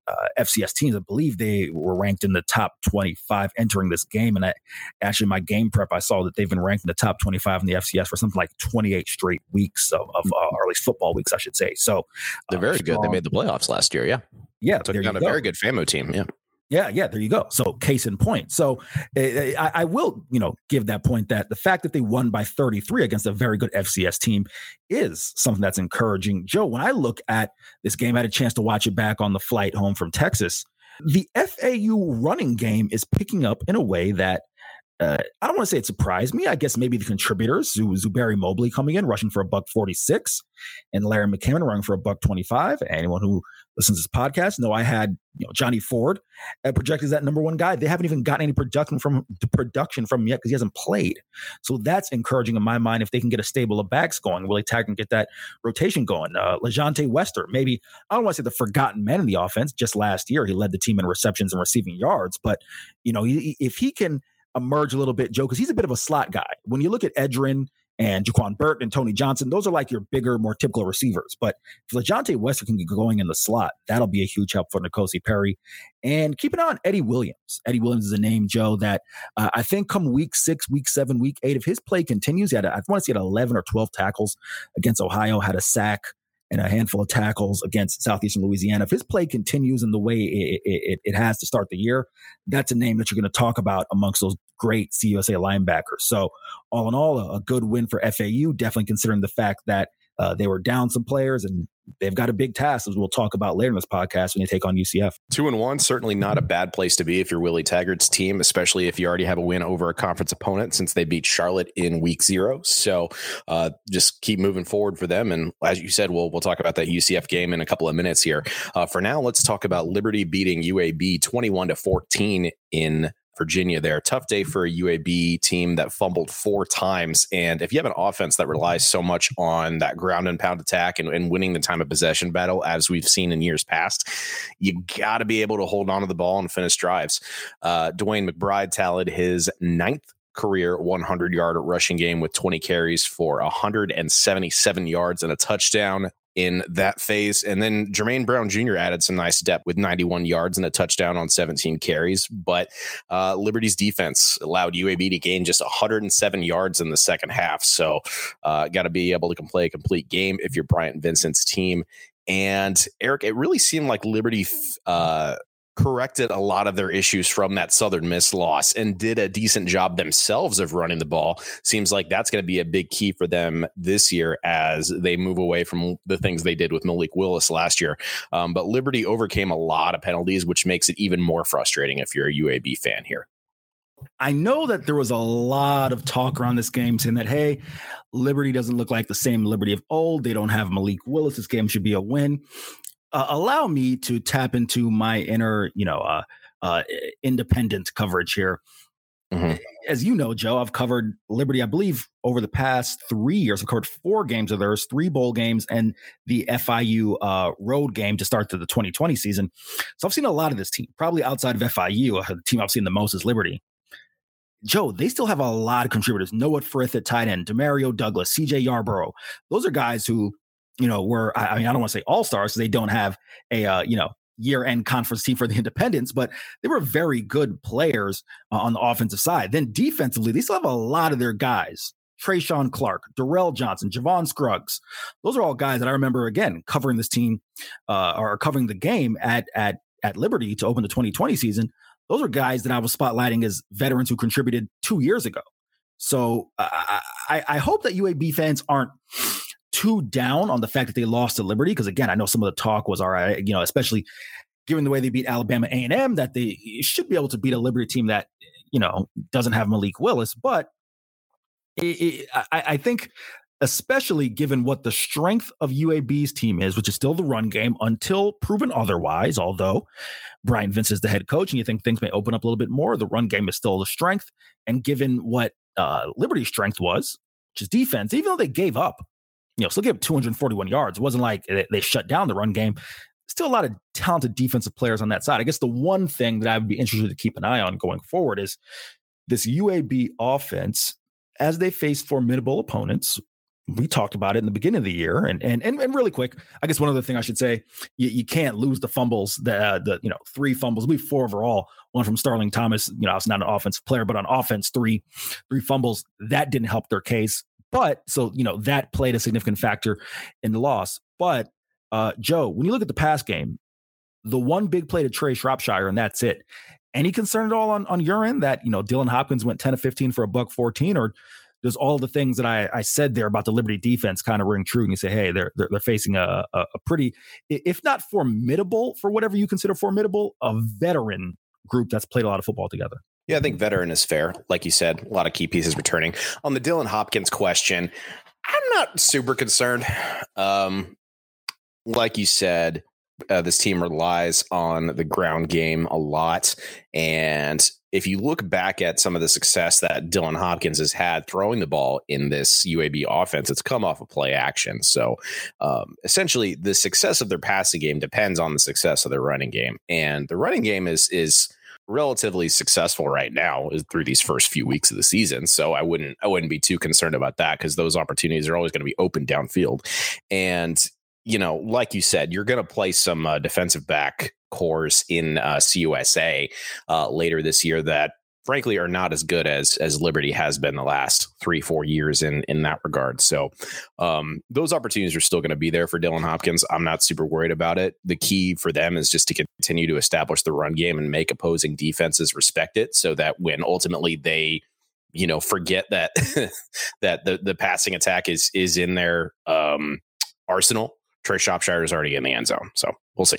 uh, FCS teams. I believe they were ranked in the top 25 entering this game. And I, actually, my game prep, I saw that they've been ranked in the top 25 in the FCS for something like 28 straight weeks of, of uh, or at least football weeks, I should say. So they're very good. They made the playoffs last year. Yeah. Yeah. Took down a very good FAMU team. Yeah. Yeah, yeah, there you go. So, case in point. So, uh, I, I, will, you know, give that point that the fact that they won by 33 against a very good FCS team is something that's encouraging. Joe, when I look at this game, I had a chance to watch it back on the flight home from Texas. The FAU running game is picking up in a way that uh, I don't want to say it surprised me. I guess maybe the contributors, Zuberi Mobley coming in, rushing for a buck 46, and Larry McCammon running for a buck 25. Anyone who listens to this podcast know I had you know Johnny Ford uh, projected as that number one guy. They haven't even gotten any production from production from him yet because he hasn't played. So that's encouraging in my mind if they can get a stable of backs going. Willie Taggart can get that rotation going. Uh, LaJohntay Wester, maybe I don't want to say the forgotten man in the offense. Just last year, he led the team in receptions and receiving yards. But you know, he, if he can emerge a little bit, Joe, because he's a bit of a slot guy. When you look at Edgerrin and Jaquan Burton and Tony Johnson, those are like your bigger, more typical receivers. But if LaJohntay Wester can get going in the slot, that'll be a huge help for N'Kosi Perry. And keep an eye on Eddie Williams. Eddie Williams is a name, Joe, that uh, I think come week six, week seven, week eight, if his play continues, he had, a, I want to say, had 11 or 12 tackles against Ohio, had a sack and a handful of tackles against Southeastern Louisiana. If his play continues in the way it, it, it has to start the year, that's a name that you're going to talk about amongst those great CUSA linebacker. So, all in all, a, good win for FAU, definitely considering the fact that uh, they were down some players and they've got a big task, as we'll talk about later in this podcast when they take on UCF. Two and one, certainly not a bad place to be if you're Willie Taggart's team, especially if you already have a win over a conference opponent since they beat Charlotte in week zero. So uh, just keep moving forward for them. And as you said, we'll we'll talk about that UCF game in a couple of minutes here. Uh, for now, let's talk about Liberty beating UAB 21 to 14 in Virginia there. Tough day for a UAB team that fumbled four times. And if you have an offense that relies so much on that ground and pound attack and, and winning the time of possession battle, as we've seen in years past, you got to be able to hold on to the ball and finish drives. Uh, DeWayne McBride tallied his ninth career 100 yard rushing game with 20 carries for 177 yards and a touchdown in that phase. And then Jermaine Brown Jr. added some nice depth with 91 yards and a touchdown on 17 carries. But uh, Liberty's defense allowed UAB to gain just 107 yards in the second half. So, uh, got to be able to play a complete game if you're Bryant Vincent's team. And Eric, it really seemed like Liberty uh, corrected a lot of their issues from that Southern Miss loss and did a decent job themselves of running the ball. Seems like that's going to be a big key for them this year as they move away from the things they did with Malik Willis last year. Um, but Liberty overcame a lot of penalties, which makes it even more frustrating if you're a UAB fan here. I know that there was a lot of talk around this game saying that, hey, Liberty doesn't look like the same Liberty of old. They don't have Malik Willis. This game should be a win uh, allow me to tap into my inner, you know, uh, uh, independent coverage here. Mm-hmm. As you know, Joe, I've covered Liberty, I believe, over the past three years. I've covered four games of theirs, three bowl games, and the FIU uh, road game to start to the 2020 season. So I've seen a lot of this team, probably outside of FIU. Uh, the team I've seen the most is Liberty. Joe, they still have a lot of contributors. Noah Frith at tight end, Demario Douglas, CJ Yarbrough. Those are guys who you know, were I mean, I don't want to say all stars, because they don't have a uh, you know year end conference team for the independents, but they were very good players uh, on the offensive side. Then defensively, they still have a lot of their guys. Treshaun Clark, Darrell Johnson, Javon Scruggs. Those are all guys that I remember again covering this team uh, or covering the game at at at Liberty to open the 2020 season. Those are guys that I was spotlighting as veterans who contributed two years ago. So uh, I, I hope that UAB fans aren't too down on the fact that they lost to Liberty because again, I know some of the talk was all right, you know, especially given the way they beat Alabama A&M, that they should be able to beat a Liberty team that, you know, doesn't have Malik Willis. But it, it, I, I think especially given what the strength of UAB's team is, which is still the run game until proven otherwise. Although Bryant Vincent's the head coach, and you think things may open up a little bit more, the run game is still the strength. And given what uh, Liberty's strength was, which is defense, even though they gave up, you know, still gave 241 yards. It wasn't like they, shut down the run game. Still a lot of talented defensive players on that side. I guess the one thing that I would be interested to keep an eye on going forward is this UAB offense as they face formidable opponents, we talked about it in the beginning of the year and and and, and really quick i guess one other thing i should say you, you can't lose the fumbles the uh, the you know three fumbles we four overall one from starling thomas you know i was not an offensive player but on offense three three fumbles that didn't help their case but so you know that played a significant factor in the loss but uh joe when you look at the pass game the one big play to trey shropshire and that's it any concern at all on on your end that you know dylan hopkins went 10 to 15 for a buck 14 or does all the things that I, I said there about the Liberty defense kind of ring true? And you say, hey, they're they're, they're facing a, a, a pretty, if not formidable for whatever you consider formidable, a veteran group that's played a lot of football together. Yeah, I think veteran is fair. Like you said, a lot of key pieces returning. On the Dylan Hopkins question, I'm not super concerned. Um, like you said, uh, this team relies on the ground game a lot. And if you look back at some of the success that Dylan Hopkins has had throwing the ball in this UAB offense, it's come off of play action. So um, essentially, the success of their passing game depends on the success of their running game. And the running game is is relatively successful right now through these first few weeks of the season. So I wouldn't I wouldn't be too concerned about that because those opportunities are always going to be open downfield. And you know, like you said, you're going to play some uh, defensive back cores in uh, CUSA uh, later this year that frankly are not as good as as Liberty has been the last three four years in in that regard. So um, those opportunities are still going to be there for Dylan Hopkins. I'm not super worried about it. The key for them is just to continue to establish the run game and make opposing defenses respect it, so that when ultimately they you know forget that that the the passing attack is is in their um, arsenal Trey Shropshire is already in the end zone. So we'll see.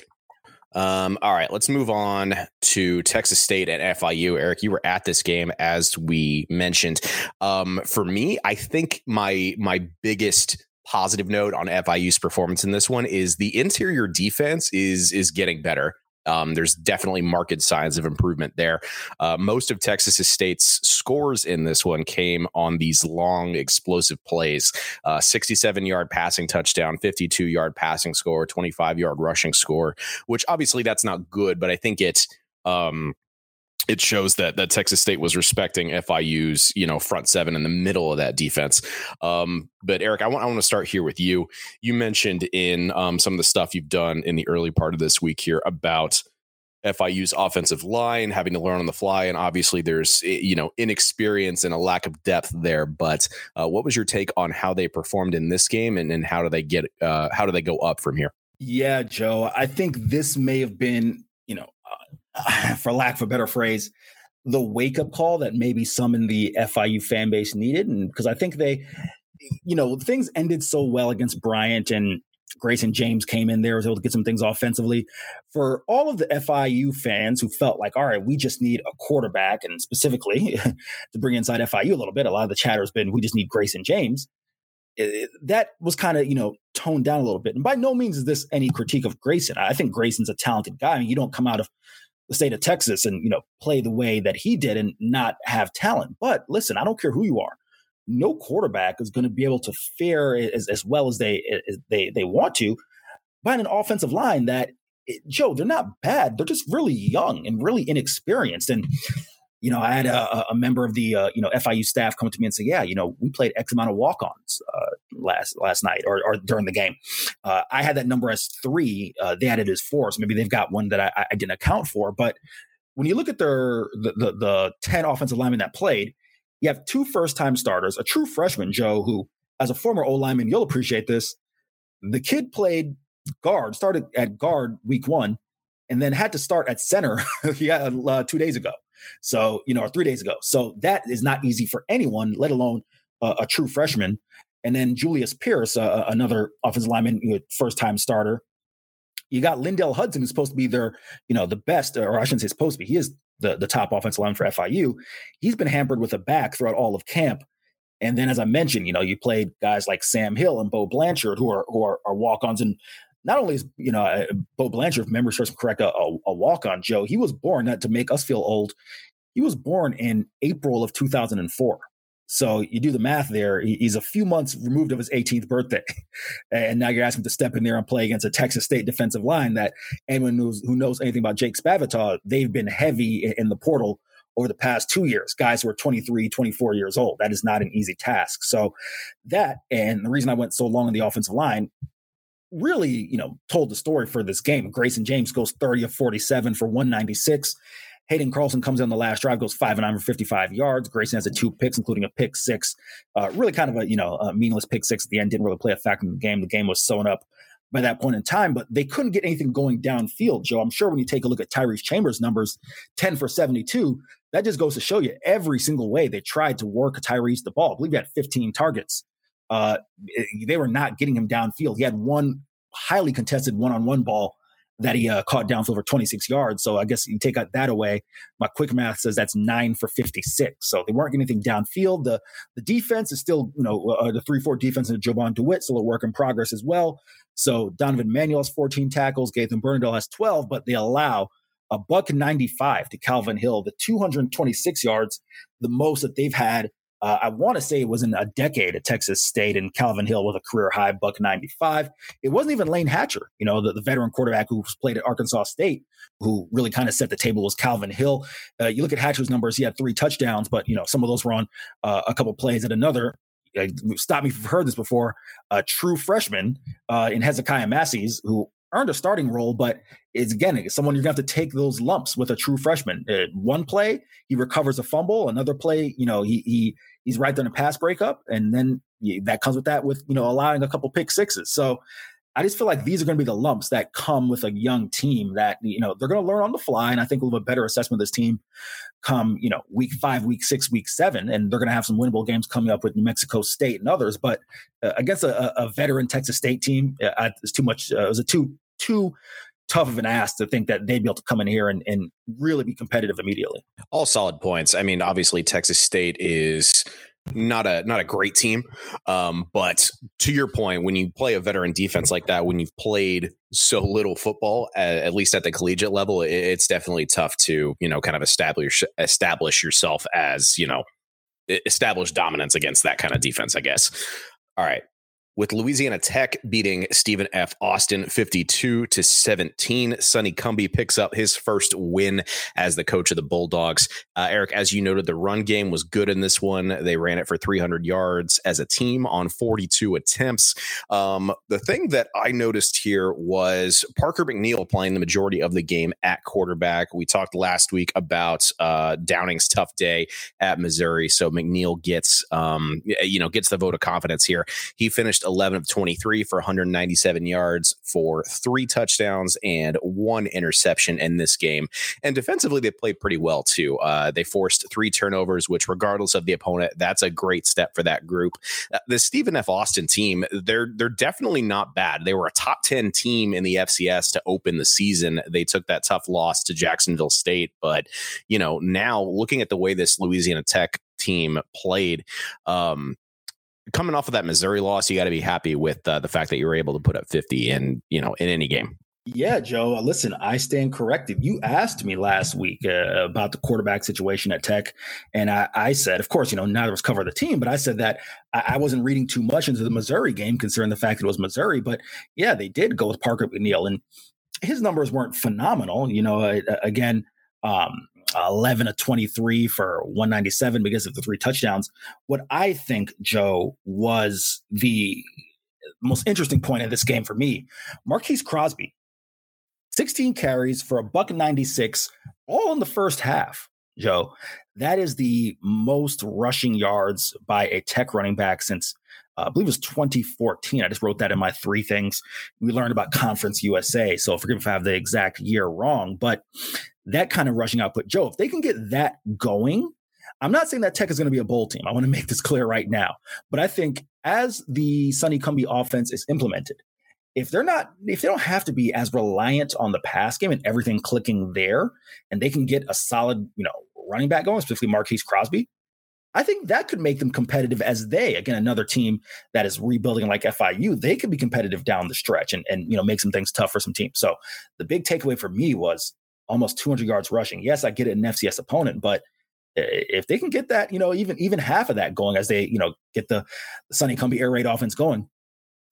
Um, all right, let's move on to Texas State and FIU. Eric, you were at this game as we mentioned. Um, for me, I think my my biggest positive note on FIU's performance in this one is the interior defense is is getting better. Um, there's definitely marked signs of improvement there. Uh, most of Texas State's scores in this one came on these long, explosive plays 67 uh, yard passing touchdown, 52 yard passing score, 25 yard rushing score, which obviously that's not good, but I think it. Um, it shows that that Texas State was respecting FIU's you know front seven in the middle of that defense. Um, but Eric, I want I want to start here with you. You mentioned in um, some of the stuff you've done in the early part of this week here about FIU's offensive line having to learn on the fly, and obviously there's eh, you know inexperience and a lack of depth there. But uh, what was your take on how they performed in this game, and, and how do they get uh, how do they go up from here? Yeah, Joe, I think this may have been you know for lack of a better phrase, the wake up call that maybe some in the FIU fan base needed. And because I think they, you know, things ended so well against Bryant and Grayson James came in there, was able to get some things offensively. For all of the FIU fans who felt like, all right, we just need a quarterback, and specifically to bring inside FIU a little bit, a lot of the chatter has been, we just need Grayson James. It, that was kind of, you know, toned down a little bit. And by no means is this any critique of Grayson. I think Grayson's a talented guy. I mean, you don't come out of the state of Texas and you know play the way that he did and not have talent. But listen, I don't care who you are. No quarterback is going to be able to fare as, as well as they as they they want to behind an offensive line that eh, Joe, they're not bad. They're just really young and really inexperienced. And you know, I had a, a member of the uh, you know FIU staff come to me and say, "Yeah, you know, we played X amount of walk-ons uh, last last night or, or during the game." Uh, I had that number as three. Uh, they had it as four, so maybe they've got one that I, I didn't account for. But when you look at their the, the, the ten offensive linemen that played, you have two first-time starters, a true freshman, Joe, who, as a former O lineman, you'll appreciate this. The kid played guard, started at guard week one, and then had to start at center yeah, uh, two days ago. So, you know, or three days ago. So that is not easy for anyone, let alone uh, a true freshman. And then Julius Pierce, uh, another offensive lineman, you know, first time starter. You got Lindell Hudson, who's supposed to be their, you know, the best, or I shouldn't say supposed to be. He is the, the top offensive line for FIU. He's been hampered with a back throughout all of camp. And then, as I mentioned, you know, you played guys like Sam Hill and Beau Blanchard, who are who are, are walk-ons, and not only is you know uh, Beau Blanchard, if memory serves correct, a, a, a walk-on. Joe, he was born not to make us feel old. He was born in April of 2004. So you do the math there. He's a few months removed of his 18th birthday, and now you're asking him to step in there and play against a Texas State defensive line that anyone knows who knows anything about Jake Spavital, they've been heavy in the portal over the past two years. Guys who are 23, 24 years old. That is not an easy task. So that, and the reason I went so long on the offensive line, really, you know, told the story for this game. Grayson James goes 30 of 47 for 196. Haden Carlson comes in the last drive, goes five and nine for 55 yards. Grayson has a two picks, including a pick six. Uh, really kind of a, you know, a meaningless pick six at the end. Didn't really play a factor in the game. The game was sewn up by that point in time, but they couldn't get anything going downfield, Joe. I'm sure when you take a look at Tyrese Chambers' numbers, 10 for 72, that just goes to show you every single way they tried to work Tyrese the ball. I believe he had 15 targets. Uh, they were not getting him downfield. He had one highly contested one on one ball that he uh, caught downfield for 26 yards. So I guess you take that away. My quick math says that's nine for 56. So they weren't getting anything downfield. The the defense is still, you know, uh, the 3 4 defense of Jovan Dewitt, still a work in progress as well. So Donovan Manuel has 14 tackles, Gaethan Bernadel has 12, but they allow a buck 95 to Calvin Hill, the 226 yards, the most that they've had uh, I want to say it was in a decade at Texas State, and Calvin Hill with a career high buck 95. It wasn't even Layne Hatcher, you know, the, the veteran quarterback who played at Arkansas State, who really kind of set the table was Calvin Hill. Uh, you look at Hatcher's numbers; he had three touchdowns, but you know some of those were on uh, a couple plays at another. Uh, stop me if you've heard this before. A true freshman uh, in Hezekiah Massey's, who earned a starting role, but it's again it's someone you're gonna have to take those lumps with a true freshman. Uh, one play, he recovers a fumble. Another play, you know, he he he's right there in a pass breakup, and then that comes with that with you know allowing a couple pick sixes. So I just feel like these are going to be the lumps that come with a young team that you know they're going to learn on the fly, and I think we'll have a better assessment of this team come you know week five, week six, week seven, and they're going to have some winnable games coming up with New Mexico State and others. But uh, against a, a, veteran Texas State team, uh, it's too much. Uh, it was a too too tough of an ask to think that they'd be able to come in here and, and really be competitive immediately. All solid points. I mean, obviously Texas State is not a not a great team, um, but to your point, when you play a veteran defense like that, when you've played so little football, at, at least at the collegiate level, it, it's definitely tough to you know kind of establish establish yourself as you know establish dominance against that kind of defense. I guess. All right, with Louisiana Tech beating Stephen F. Austin 52 to 17. Sonny Cumbie picks up his first win as the coach of the Bulldogs. Uh, Eric, as you noted, the run game was good in this one. They ran it for 300 yards as a team on 42 attempts. Um, the thing that I noticed here was Parker McNeil playing the majority of the game at quarterback. We talked last week about uh, Downing's tough day at Missouri, so McNeil gets um, you know gets the vote of confidence here. He finished 11 of 23 for 197 yards for three touchdowns and one interception in this game. And defensively, they played pretty well too. Uh, they forced three turnovers, which, regardless of the opponent, that's a great step for that group. Uh, the Stephen F. Austin team, they're they're definitely not bad. They were a top 10 team in the FCS to open the season. They took that tough loss to Jacksonville State, but you know now looking at the way this Louisiana Tech team played. Um, coming off of that Missouri loss, you got to be happy with uh, the fact that you were able to put up 50 in, you know, in any game. Yeah, Joe. Uh, listen, I stand corrected. You asked me last week uh, about the quarterback situation at Tech, and I, I, said, of course, you know, neither of us cover the team, but I said that I, I, wasn't reading too much into the Missouri game, considering the fact that it was Missouri. But yeah, they did go with Parker McNeil, and his numbers weren't phenomenal. You know, uh, again, um, 11 of 23 for 197 because of the three touchdowns. What I think, Joe, was the most interesting point of this game for me Marquise Crosby, 16 carries for a buck 96, all in the first half. Joe, that is the most rushing yards by a tech running back since uh, I believe it was 2014. I just wrote that in my three things. We learned about Conference USA. So forgive me if I have the exact year wrong, but that kind of rushing output. Joe, if they can get that going, I'm not saying that Tech is going to be a bowl team. I want to make this clear right now. But I think as the Sonny Cumbie offense is implemented, if they're not, if they don't have to be as reliant on the pass game and everything clicking there, and they can get a solid, you know, running back going, specifically Marquise Crosby, I think that could make them competitive as they, again, another team that is rebuilding like FIU, they could be competitive down the stretch and, and you know make some things tough for some teams. So the big takeaway for me was almost 200 yards rushing. Yes, I get it an FCS opponent, but if they can get that, you know, even even half of that going as they, you know, get the, the Sonny Cumbie air raid offense going,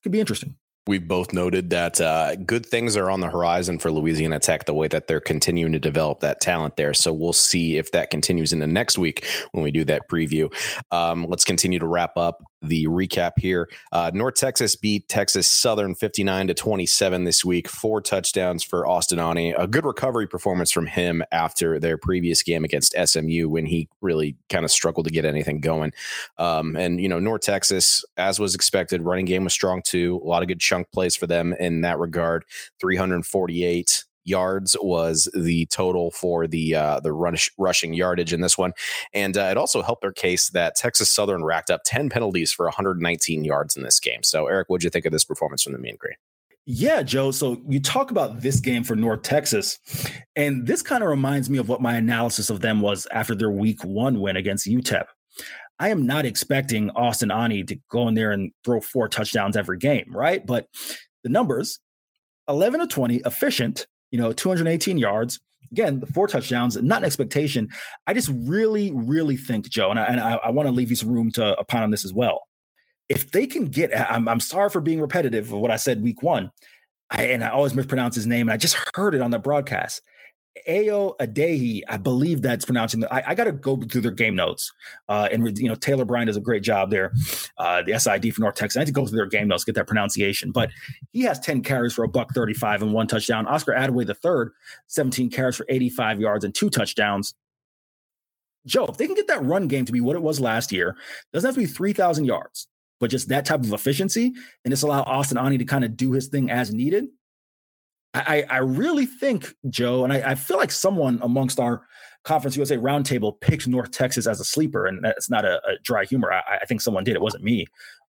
could be interesting. We've both noted that uh, good things are on the horizon for Louisiana Tech, the way that they're continuing to develop that talent there. So we'll see if that continues into next week when we do that preview. Um, let's continue to wrap up the recap here. Uh, North Texas beat Texas Southern 59 to 27 this week. Four touchdowns for Austin Aune. A good recovery performance from him after their previous game against SMU when he really kind of struggled to get anything going. Um, and, you know, North Texas, as was expected, running game was strong too. A lot of good chunk plays for them in that regard. 348 yards was the total for the uh, the rush, rushing yardage in this one, and uh, it also helped their case that Texas Southern racked up ten penalties for 119 yards in this game. So, Eric, what'd you think of this performance from the Mean Green? Yeah, Joe. So you talk about this game for North Texas, and this kind of reminds me of what my analysis of them was after their Week One win against UTEP. I am not expecting Austin Aune to go in there and throw four touchdowns every game, right? But the numbers 11 to 20, efficient, you know, 218 yards. Again, the four touchdowns, not an expectation. I just really, really think, Joe, and I, and I, I want to leave you some room to opine on this as well. If they can get, I'm, I'm sorry for being repetitive of what I said week one, I, and I always mispronounce his name, and I just heard it on the broadcast. Ayo Adeyi, I believe that's pronouncing. The, I, I got to go through their game notes, uh, and you know Taylor Bryan does a great job there. Uh, the SID for North Texas. I need to go through their game notes get that pronunciation. But he has ten carries for a buck thirty-five and one touchdown. Oscar Adaway the third, seventeen carries for eighty-five yards and two touchdowns. Joe, if they can get that run game to be what it was last year, doesn't have to be three thousand yards, but just that type of efficiency, and just allow Austin Aune to kind of do his thing as needed I, I really think, Joe, and I, I, feel like someone amongst our Conference USA roundtable picked North Texas as a sleeper, and that's not a, a dry humor. I, I, think someone did. It wasn't me.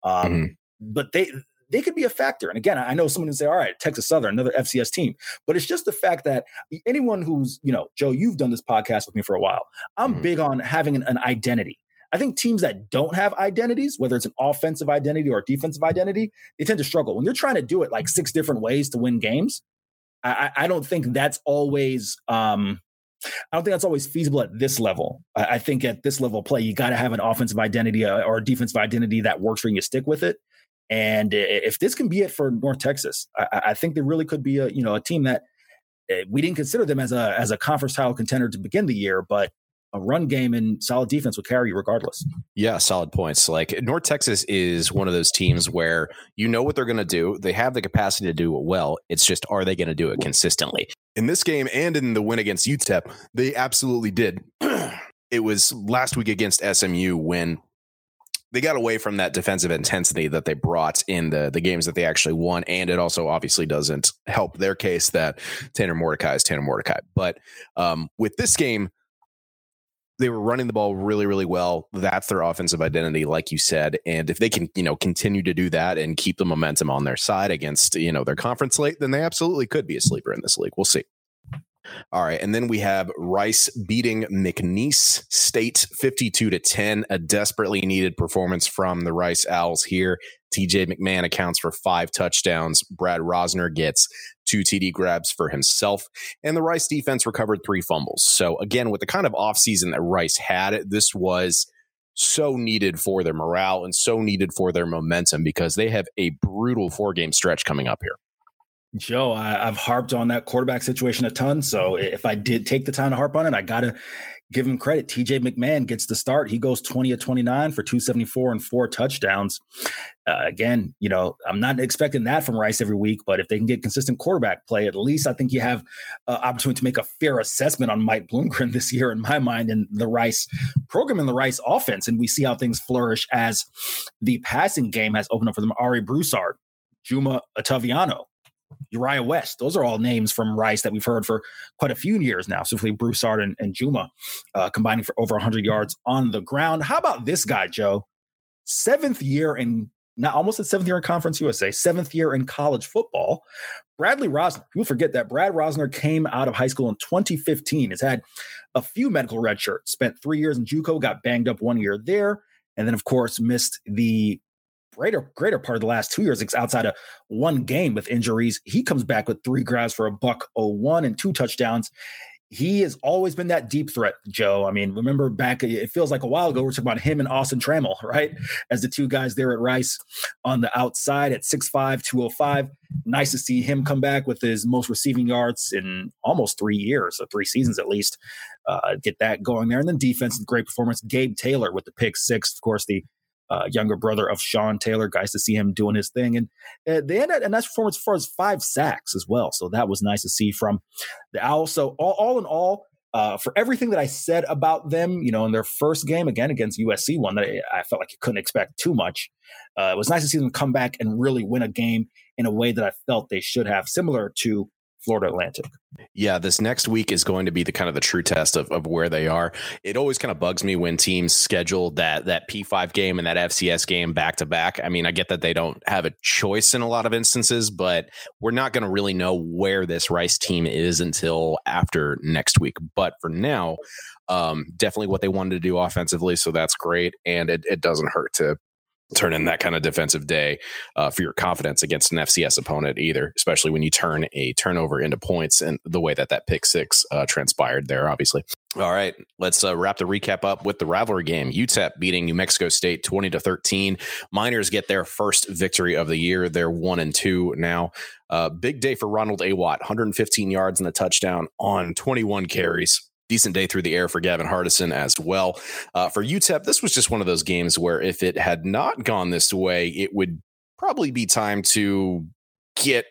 Um, mm-hmm. But they they could be a factor. And again, I know someone would say, all right, Texas Southern, another FCS team. But it's just the fact that anyone who's, you know, Joe, you've done this podcast with me for a while. I'm mm-hmm. big on having an, an identity. I think teams that don't have identities, whether it's an offensive identity or a defensive identity, they tend to struggle. When you're trying to do it like six different ways to win games, I, I don't think that's always um, I don't think that's always feasible at this level. I, I think at this level play, you got to have an offensive identity uh, or a defensive identity that works for you. Stick with it. And if this can be it for North Texas, I, I think there really could be a you know a team that eh, we didn't consider them as a as a conference title contender to begin the year, but a run game and solid defense will carry you regardless. Yeah, solid points. Like North Texas is one of those teams where you know what they're going to do. They have the capacity to do it well. It's just are they going to do it consistently? In this game and in the win against UTEP, they absolutely did. it was last week against SMU when they got away from that defensive intensity that they brought in the the games that they actually won, and it also obviously doesn't help their case that Tanner Mordecai is Tanner Mordecai. But um, with this game, they were running the ball really, really well. That's their offensive identity, like you said. And if they can, you know, continue to do that and keep the momentum on their side against, you know, their conference slate, then they absolutely could be a sleeper in this league. We'll see. All right, and then we have Rice beating McNeese State 52 to 10, a desperately needed performance from the Rice Owls here. TJ McMahon accounts for five touchdowns. Brad Rosner gets two TD grabs for himself. And the Rice defense recovered three fumbles. So, again, with the kind of offseason that Rice had, this was so needed for their morale and so needed for their momentum because they have a brutal four game stretch coming up here. Joe, I, have harped on that quarterback situation a ton. So if I did take the time to harp on it, I got to give him credit. TJ McMahon gets the start. He goes 20 of 29 for 274 and four touchdowns. Uh, again, you know, I'm not expecting that from Rice every week, but if they can get consistent quarterback play, at least I think you have uh, opportunity to make a fair assessment on Mike Bloomgren this year, in my mind, and the Rice program and the Rice offense. And we see how things flourish as the passing game has opened up for them. Ari Broussard, Juma Otoviano, Uriah West. Those are all names from Rice that we've heard for quite a few years now. Simply Broussard and, and Juma uh, combining for over 100 yards on the ground. How about this guy, Joe? Seventh year in not almost a seventh year in Conference USA, seventh year in college football. Bradley Rosner, people forget that Brad Rosner came out of high school in 2015, has had a few medical red shirts, spent three years in JUCO, got banged up one year there, and then, of course, missed the greater greater part of the last two years outside of one game with injuries. He comes back with three grabs for a buck 01 and two touchdowns he has always been that deep threat, Joe. I mean, remember back, it feels like a while ago, we are talking about him and Austin Trammell, right? As the two guys there at Rice on the outside at 6'5, 205. Nice to see him come back with his most receiving yards in almost three years, so three seasons at least. Uh, get that going there. And then defense, great performance. Gabe Taylor with the pick six, of course, the uh, younger brother of Sean Taylor. Guys to see him doing his thing, and uh, they had a nice performance as far as five sacks as well. So that was nice to see from the Owls. So all, all in all, uh, for everything that I said about them, you know, in their first game again against USC, one that I, I felt like you couldn't expect too much. Uh, it was nice to see them come back and really win a game in a way that I felt they should have, similar to Florida Atlantic. Yeah, this next week is going to be the kind of the true test of, of where they are. It always kind of bugs me when teams schedule that that P5 game and that FCS game back to back. I mean, I get that they don't have a choice in a lot of instances, but we're not going to really know where this Rice team is until after next week. But for now, um, definitely what they wanted to do offensively, so that's great, and it, it doesn't hurt to turn in that kind of defensive day uh, for your confidence against an FCS opponent either, especially when you turn a turnover into points and the way that that pick six uh, transpired there, obviously. All right, let's uh, wrap the recap up with the rivalry game. UTEP beating New Mexico State 20 to 13. Miners get their first victory of the year. They're one and two now. Uh, big day for Ronald Awatt, 115 yards and a touchdown on 21 carries decent day through the air for Gavin Hardison as well. Uh, for UTEP, this was just one of those games where if it had not gone this way, it would probably be time to get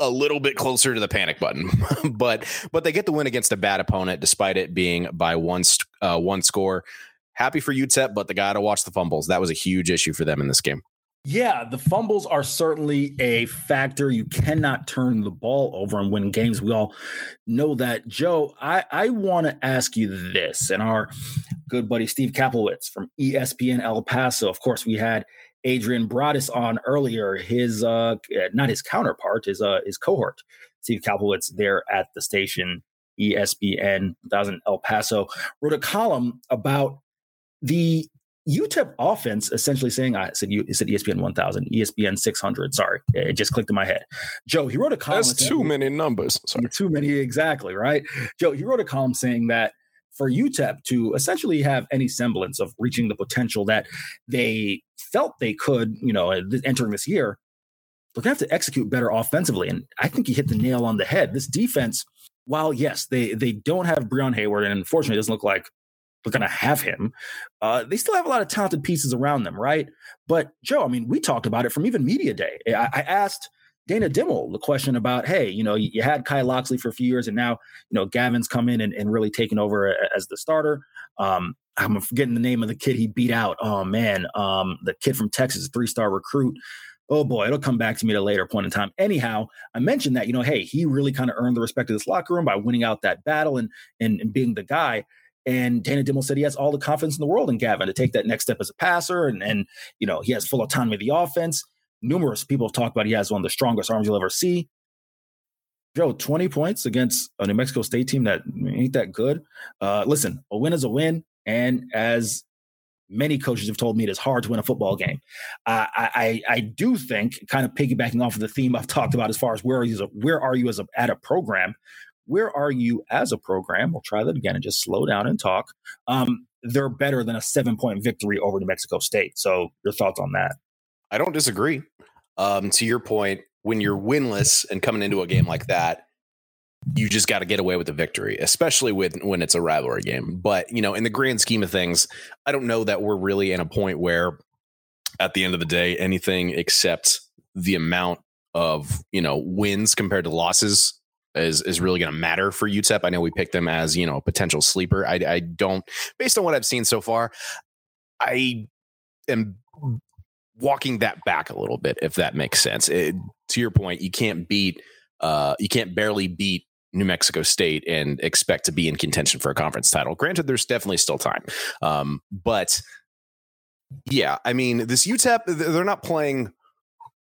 a little bit closer to the panic button. but but they get the win against a bad opponent despite it being by one uh, one score. Happy for UTEP, but the guy to watch the fumbles. That was a huge issue for them in this game. Yeah, the fumbles are certainly a factor. You cannot turn the ball over and win games. We all know that. Joe, I, I want to ask you this. And our good buddy Steve Kaplowitz from ESPN El Paso, of course, we had Adrian Broadus on earlier. His uh, not his counterpart, his uh, his cohort, Steve Kaplowitz, there at the station ESPN 1000 El Paso, wrote a column about the UTEP offense essentially saying, I said, you said ESPN 1000, ESPN 600. Sorry, it just clicked in my head. Joe, he wrote a column. That's too many numbers. Sorry. Too many, exactly, right? Joe, he wrote a column saying that for UTEP to essentially have any semblance of reaching the potential that they felt they could, you know, entering this year, they're going to have to execute better offensively. And I think he hit the nail on the head. This defense, while yes, they they don't have Breon Hayward, and unfortunately, it doesn't look like we're going to have him. Uh, they still have a lot of talented pieces around them, right? But Joe, I mean, we talked about it from even media day. I, I asked Dana Dimel the question about, hey, you know, you, had Kai Locksley for a few years, and now you know Gavin's come in and, and really taken over as the starter. Um, I'm forgetting the name of the kid he beat out. Oh man, um, the kid from Texas, three star recruit. Oh boy, it'll come back to me at a later point in time. Anyhow, I mentioned that you know, hey, he really kind of earned the respect of this locker room by winning out that battle and and, and being the guy. And Dana Dimel said he has all the confidence in the world in Gavin to take that next step as a passer. And, and you know, he has full autonomy of the offense. Numerous people have talked about he has one of the strongest arms you'll ever see. Joe, 20 points against a New Mexico State team that ain't that good. Uh, listen, a win is a win. And as many coaches have told me, it is hard to win a football game. I, I, I do think, kind of piggybacking off of the theme I've talked about as far as where are you where are you as a, at a program, where are you as a program? We'll try that again and just slow down and talk. Um, they're better than a seven point victory over New Mexico State. So, your thoughts on that? I don't disagree. Um, to your point, when you're winless and coming into a game like that, you just got to get away with the victory, especially with when it's a rivalry game. But you know, in the grand scheme of things, I don't know that we're really in a point where, at the end of the day, anything except the amount of you know wins compared to losses is is really going to matter for UTEP. I know we picked them as you know a potential sleeper. I, I don't, based on what I've seen so far, I am walking that back a little bit, if that makes sense. It, to your point, you can't beat, uh, you can't barely beat New Mexico State and expect to be in contention for a conference title. Granted, there's definitely still time, um, but Yeah, I mean, this UTEP, they're not playing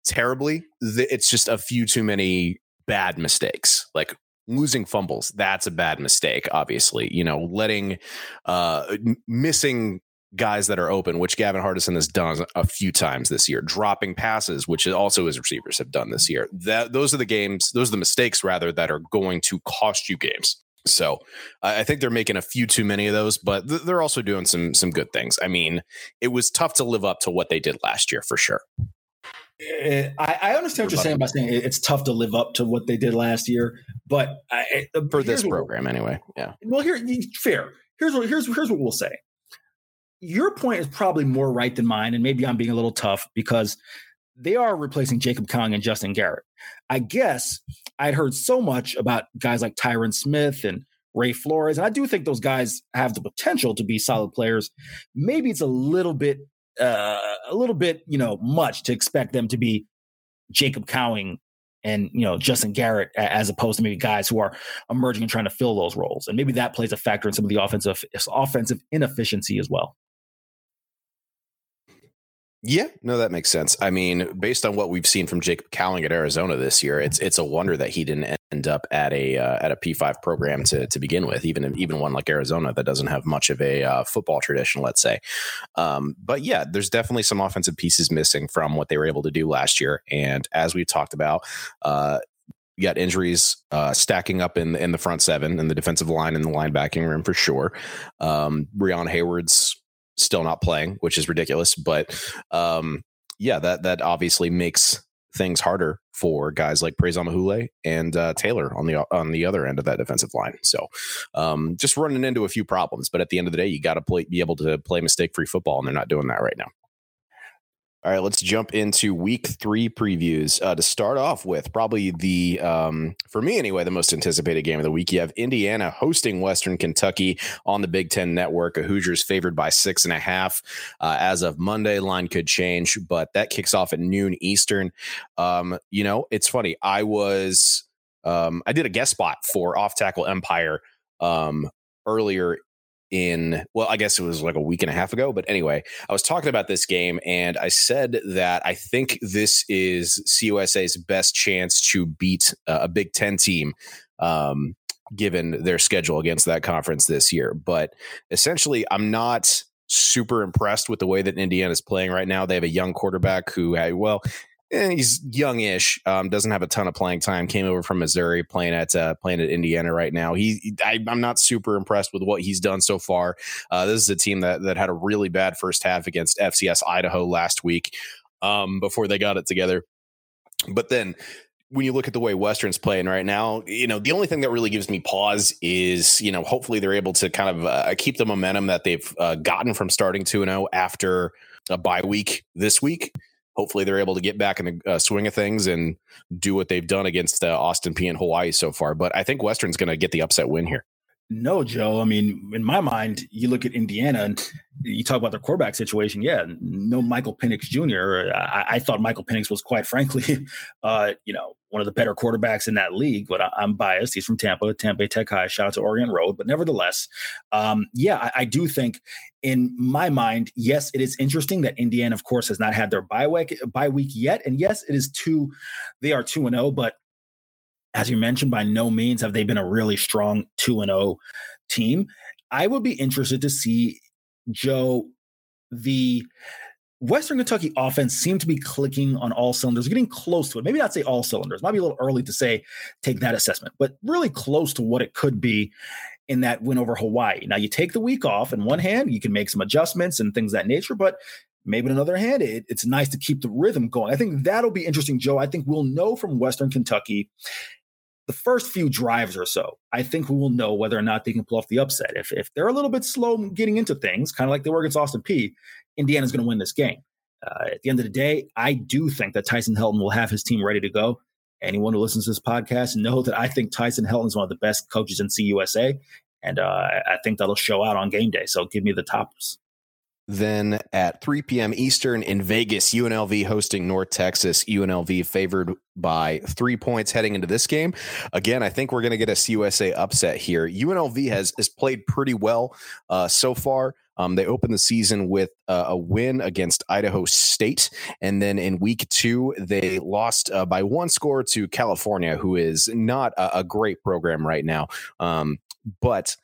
terribly. It's just a few too many bad mistakes. Like losing fumbles, that's a bad mistake, obviously. You know, letting, uh, missing guys that are open, which Gavin Hardison has done a few times this year, dropping passes, which also his receivers have done this year. That those are the games, those are the mistakes rather that are going to cost you games. So I think they're making a few too many of those, but they're also doing some some good things. I mean, it was tough to live up to what they did last year for sure. Eh, I, I understand what you're saying by saying it's tough to live up to what they did last year, but I, uh, for this program what, anyway. Yeah. Well, here fair. Here's what here's here's what we'll say. Your point is probably more right than mine, and maybe I'm being a little tough because they are replacing Jacob Cowing and Justin Garrett. I guess I'd heard so much about guys like Tyrin Smith and Ray Flores, and I do think those guys have the potential to be solid players. Maybe it's a little bit, uh, a little bit, you know, much to expect them to be Jacob Cowing and you know Justin Garrett as opposed to maybe guys who are emerging and trying to fill those roles, and maybe that plays a factor in some of the offensive offensive inefficiency as well. Yeah, no, that makes sense. I mean, based on what we've seen from Jacob Cowing at Arizona this year, it's it's a wonder that he didn't end up at a uh, at a P five program to to begin with. Even even one like Arizona that doesn't have much of a uh, football tradition, let's say. Um, but yeah, there's definitely some offensive pieces missing from what they were able to do last year. And as we've talked about, uh, you got injuries uh, stacking up in in the front seven and the defensive line and the linebacking room for sure. Um, Breon Hayward's still not playing, which is ridiculous. But um, yeah, that that obviously makes things harder for guys like Praise Amaewhule and uh, Taylor on the on the other end of that defensive line. So um, just running into a few problems. But at the end of the day, you got to play be able to play mistake free football, and they're not doing that right now. All right, let's jump into week three previews. Uh, to start off with, probably the, um, for me anyway, the most anticipated game of the week. You have Indiana hosting Western Kentucky on the Big Ten Network. A Hoosiers favored by six and a half. Uh, as of Monday, line could change, but that kicks off at noon Eastern. Um, you know, it's funny. I was, um, I did a guest spot for Off Tackle Empire um, earlier in well i guess it was like a week and a half ago but anyway i was talking about this game and i said that i think this is cusa's best chance to beat a big 10 team um, given their schedule against that conference this year. But essentially i'm not super impressed with the way that indiana is playing right now. They have a young quarterback who well he's youngish, um, doesn't have a ton of playing time. Came over from Missouri, playing at uh, playing at Indiana right now. He, I, am not super impressed with what he's done so far. Uh, this is a team that that had a really bad first half against FCS Idaho last week um, before they got it together. But then when you look at the way Western's playing right now, you know, the only thing that really gives me pause is, you know, hopefully they're able to kind of uh, keep the momentum that they've uh, gotten from starting 2 0 after a bye week this week hopefully they're able to get back in the uh, swing of things and do what they've done against uh, Austin Peay and Hawaii so far. But I think Western's going to get the upset win here. No, Joe. I mean, in my mind, you look at Indiana and you talk about their quarterback situation. Yeah, no Michael Penix Jr. I, I thought Michael Penix was quite frankly, uh, you know, one of the better quarterbacks in that league. But I, am biased. He's from Tampa, Tampa Tech High. Shout out to Orient Road. But nevertheless, um, yeah, I, I, do think in my mind, yes, it is interesting that Indiana, of course, has not had their bye week bye week yet, and yes, it is two. They are two and zero, oh, but as you mentioned, by no means have they been a really strong 2 and 0 team. I would be interested to see Joe the Western Kentucky offense seemed to be clicking on all cylinders, getting close to it. Maybe not say all cylinders. Might be a little early to say take that assessment, but really close to what it could be in that win over Hawaii. Now you take the week off. In one hand, you can make some adjustments and things that nature, but maybe on another hand, it, it's nice to keep the rhythm going. I think that'll be interesting, Joe. I think we'll know from Western Kentucky the first few drives or so, I think we will know whether or not they can pull off the upset. If, if they're a little bit slow getting into things, kind of like they were against Austin Peay, Indiana's going to win this game. Uh, at the end of the day, I do think that Tyson Helton will have his team ready to go. Anyone who listens to this podcast know that I think Tyson Helton is one of the best coaches in CUSA, and uh, I think that'll show out on game day. So give me the tops. Then at 3 p.m. Eastern in Vegas, UNLV hosting North Texas. UNLV favored by three points heading into this game. Again, I think we're going to get a CUSA upset here. UNLV has has played pretty well uh, so far. Um, they opened the season with uh, a win against Idaho State, and then in week two they lost uh, by one score to California, who is not a, a great program right now. Um, but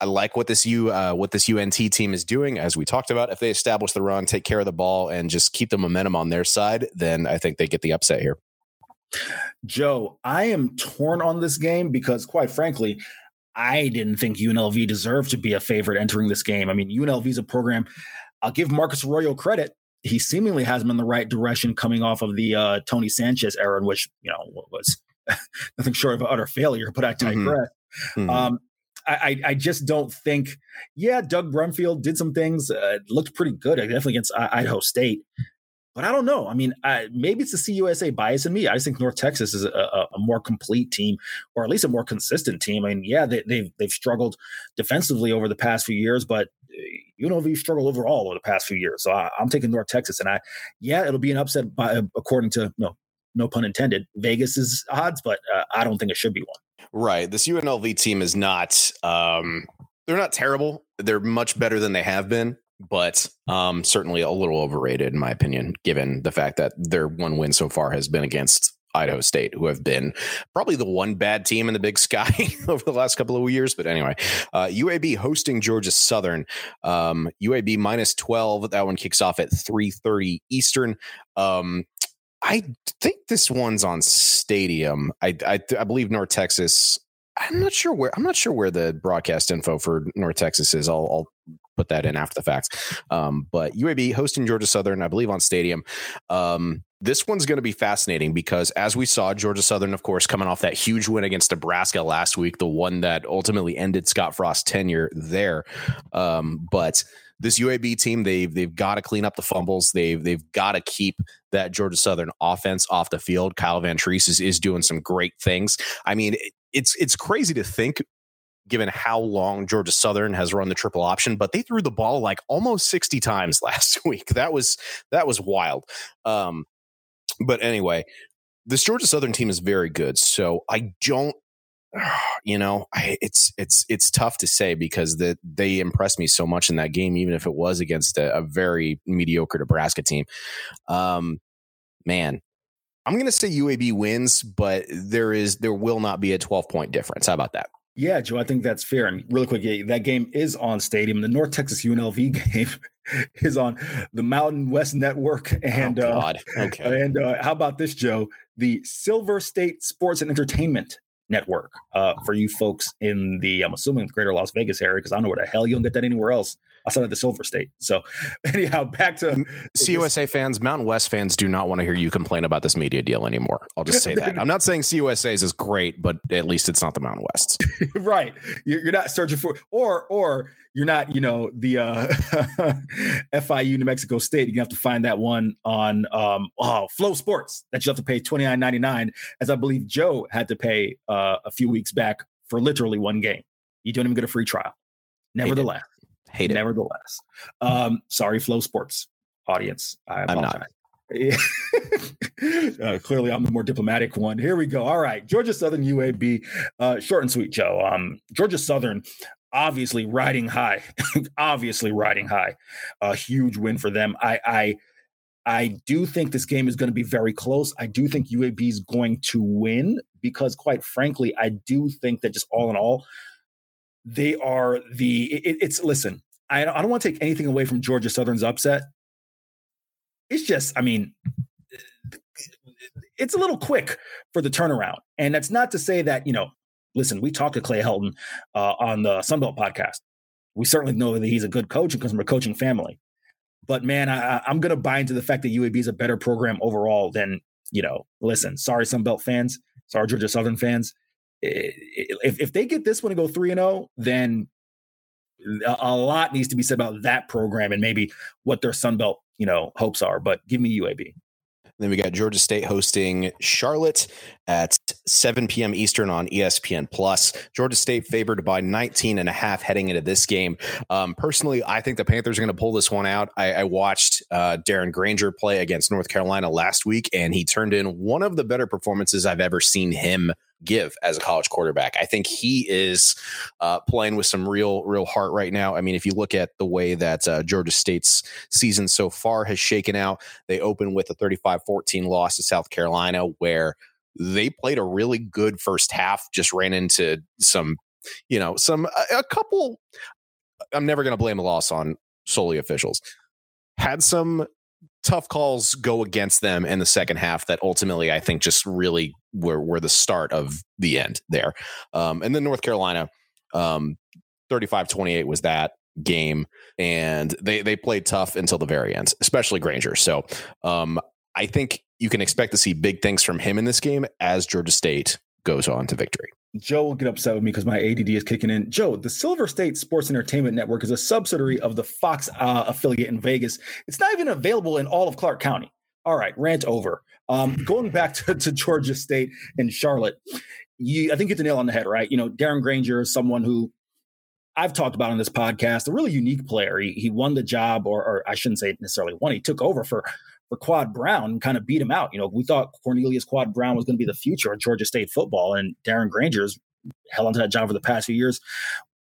I like what this U uh, what this UNT team is doing. As we talked about, if they establish the run, take care of the ball, and just keep the momentum on their side, then I think they get the upset here. Joe, I am torn on this game because, quite frankly, I didn't think UNLV deserved to be a favorite entering this game. I mean, UNLV is a program. I'll give Marcus Arroyo credit. He seemingly has been in the right direction coming off of the uh, Tony Sanchez era, in which you know was nothing short of utter failure. But I digress. Mm-hmm. Mm-hmm. Um, I, I just don't think. Yeah, Doug Brumfield did some things. Uh, looked pretty good, definitely against Idaho State. But I don't know. I mean, I, maybe it's the CUSA bias in me. I just think North Texas is a, a, more complete team, or at least a more consistent team. I mean, yeah, they, have they've, they've struggled defensively over the past few years, but UNLV struggled overall over the past few years. So I, am taking North Texas, and I, yeah, it'll be an upset by according to no, no pun intended, Vegas's odds, but uh, I don't think it should be one. Right. This UNLV team is not um they're not terrible. They're much better than they have been, but um certainly a little overrated in my opinion, given the fact that their one win so far has been against Idaho State, who have been probably the one bad team in the Big Sky over the last couple of years. But anyway, uh, UAB hosting Georgia Southern. Um, UAB minus twelve. That one kicks off at three thirty Eastern. Um, I think this one's on Stadium. I, I, I believe North Texas. I'm not sure where. I'm not sure where the broadcast info for North Texas is. I'll, I'll put that in after the facts. Um, but UAB hosting Georgia Southern, I believe, on Stadium. Um, this one's going to be fascinating because, as we saw, Georgia Southern, of course, coming off that huge win against Nebraska last week, the one that ultimately ended Scott Frost's tenure there. Um, but this UAB team, they've they've got to clean up the fumbles. They've they've got to keep that Georgia Southern offense off the field. Kyle Vantrease is, is doing some great things. I mean, it's it's crazy to think given how long Georgia Southern has run the triple option, but they threw the ball like almost 60 times last week. That was that was wild. Um, but anyway, this Georgia Southern team is very good. So I don't you know, I, it's it's it's tough to say because the, they impressed me so much in that game, even if it was against a, a very mediocre Nebraska team. Um, man, I'm going to say UAB wins, but there is there will not be a 12 point difference. How about that? Yeah, Joe, I think that's fair. And really quick, that game is on Stadium. The North Texas UNLV game is on the Mountain West Network. And oh, God. Uh, okay. And uh, how about this, Joe? The Silver State Sports and Entertainment network uh, for you folks in the, I'm assuming, greater Las Vegas area, because I don't know where the hell you don't get that anywhere else outside of the Silver State. So, anyhow, back to CUSA fans, Mountain West fans do not want to hear you complain about this media deal anymore. I'll just say that. I'm not saying CUSA's is great, but at least it's not the Mountain West. right. You're not searching for, or, or, you're not, you know, the uh, FIU New Mexico State. You have to find that one on um, oh, FloSports that you have to pay twenty nine ninety nine, as I believe Joe had to pay uh, a few weeks back for literally one game. You don't even get a free trial. Nevertheless, hate it. Nevertheless, um, sorry, FloSports audience. I am not. uh, clearly, I'm the more diplomatic one. Here we go. All right, Georgia Southern UAB, uh, short and sweet, Joe. Um, Georgia Southern obviously riding high, obviously riding high. A huge win for them. I, I, I do think this game is going to be very close. I do think UAB is going to win because, quite frankly, I do think that just all in all, they are the. It, it's listen. I, I don't want to take anything away from Georgia Southern's upset. It's just, I mean, it's a little quick for the turnaround, and that's not to say that you know listen, we talked to Clay Helton uh, on the Sunbelt podcast. We certainly know that he's a good coach from a coaching family. But man, I, am going to buy into the fact that UAB is a better program overall than, you know, listen, sorry, Sunbelt fans, sorry, Georgia Southern fans. If, if they get this one to go 3 and 0, then a lot needs to be said about that program and maybe what their Sun Belt, you know, hopes are. But give me UAB. Then we got Georgia State hosting Charlotte at 7 p.m. Eastern on ESPN Plus. Georgia State favored by 19 and a half heading into this game. Um, personally, I think the Panthers are going to pull this one out. I, I watched uh, Darren Grainger play against North Carolina last week, and he turned in one of the better performances I've ever seen him give as a college quarterback. I think he is uh, playing with some real, real heart right now. I mean, if you look at the way that uh, Georgia State's season so far has shaken out, they open with a 35 14 loss to South Carolina, where they played a really good first half, just ran into some, you know, some, a, a couple. I'm never going to blame a loss on solely officials. Had some tough calls go against them in the second half that ultimately I think just really were, were the start of the end there. Um, and then North Carolina, um, 35 28 was that game. And they, they played tough until the very end, especially Grainger. So um, I think you can expect to see big things from him in this game as Georgia State goes on to victory. Joe will get upset with me because my ADD is kicking in. Joe, the Silver State Sports Entertainment Network is a subsidiary of the Fox uh, affiliate in Vegas. It's not even available in all of Clark County. All right, rant over. Um, going back to, to, Georgia State and Charlotte, you, I think you hit the nail on the head, right? You know, Darren Grainger is someone who I've talked about on this podcast, a really unique player. He, he won the job, or, or I shouldn't say necessarily won. He took over for for Quad Brown and kind of beat him out. You know, we thought Cornelius Quad Brown was going to be the future of Georgia State football, and Darren Grainger's held onto that job for the past few years.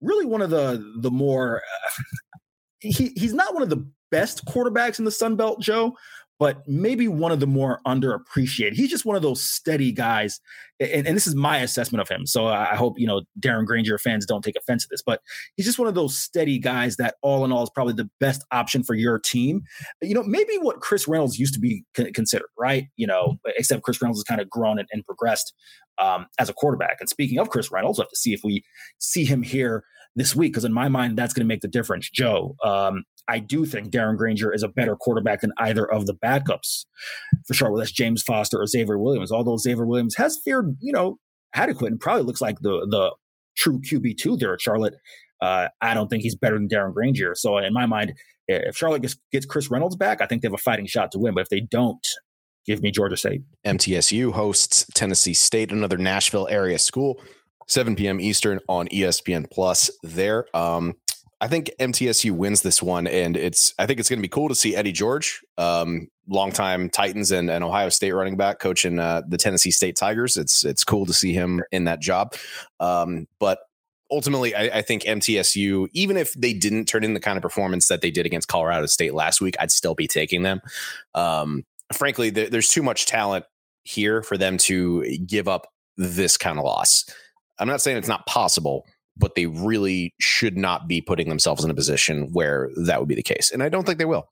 Really, one of the the more uh, he he's not one of the best quarterbacks in the Sun Belt, Joe, but maybe one of the more underappreciated. He's just one of those steady guys, and, and, this is my assessment of him. So I hope you know Darren Grainger fans don't take offense to this, but he's just one of those steady guys that, all in all, is probably the best option for your team. You know, maybe what Chris Reynolds used to be considered, right? You know, except Chris Reynolds has kind of grown and, and progressed um, as a quarterback. And speaking of Chris Reynolds, we'll have to see if we see him here this week because in my mind that's going to make the difference. Joe, um, I do think Darren Grainger is a better quarterback than either of the backups for sure. Whether that's James Foster or Xavier Williams, although Xavier Williams has fared you know adequate and probably looks like the the true QB two there at Charlotte. Uh, I don't think he's better than Darren Grainger. So in my mind, if Charlotte gets, gets Chris Reynolds back, I think they have a fighting shot to win. But if they don't, give me Georgia State. MTSU hosts Tennessee State, another Nashville area school. 7 p.m. Eastern on ESPN Plus. There, um, I think MTSU wins this one, and it's I think it's going to be cool to see Eddie George, um, longtime Titans and, and Ohio State running back, coaching uh, the Tennessee State Tigers. It's it's cool to see him in that job, um, but ultimately, I, I, think MTSU, even if they didn't turn in the kind of performance that they did against Colorado State last week, I'd still be taking them. Um, frankly, there, there's too much talent here for them to give up this kind of loss. I'm not saying it's not possible, but they really should not be putting themselves in a position where that would be the case. And I don't think they will.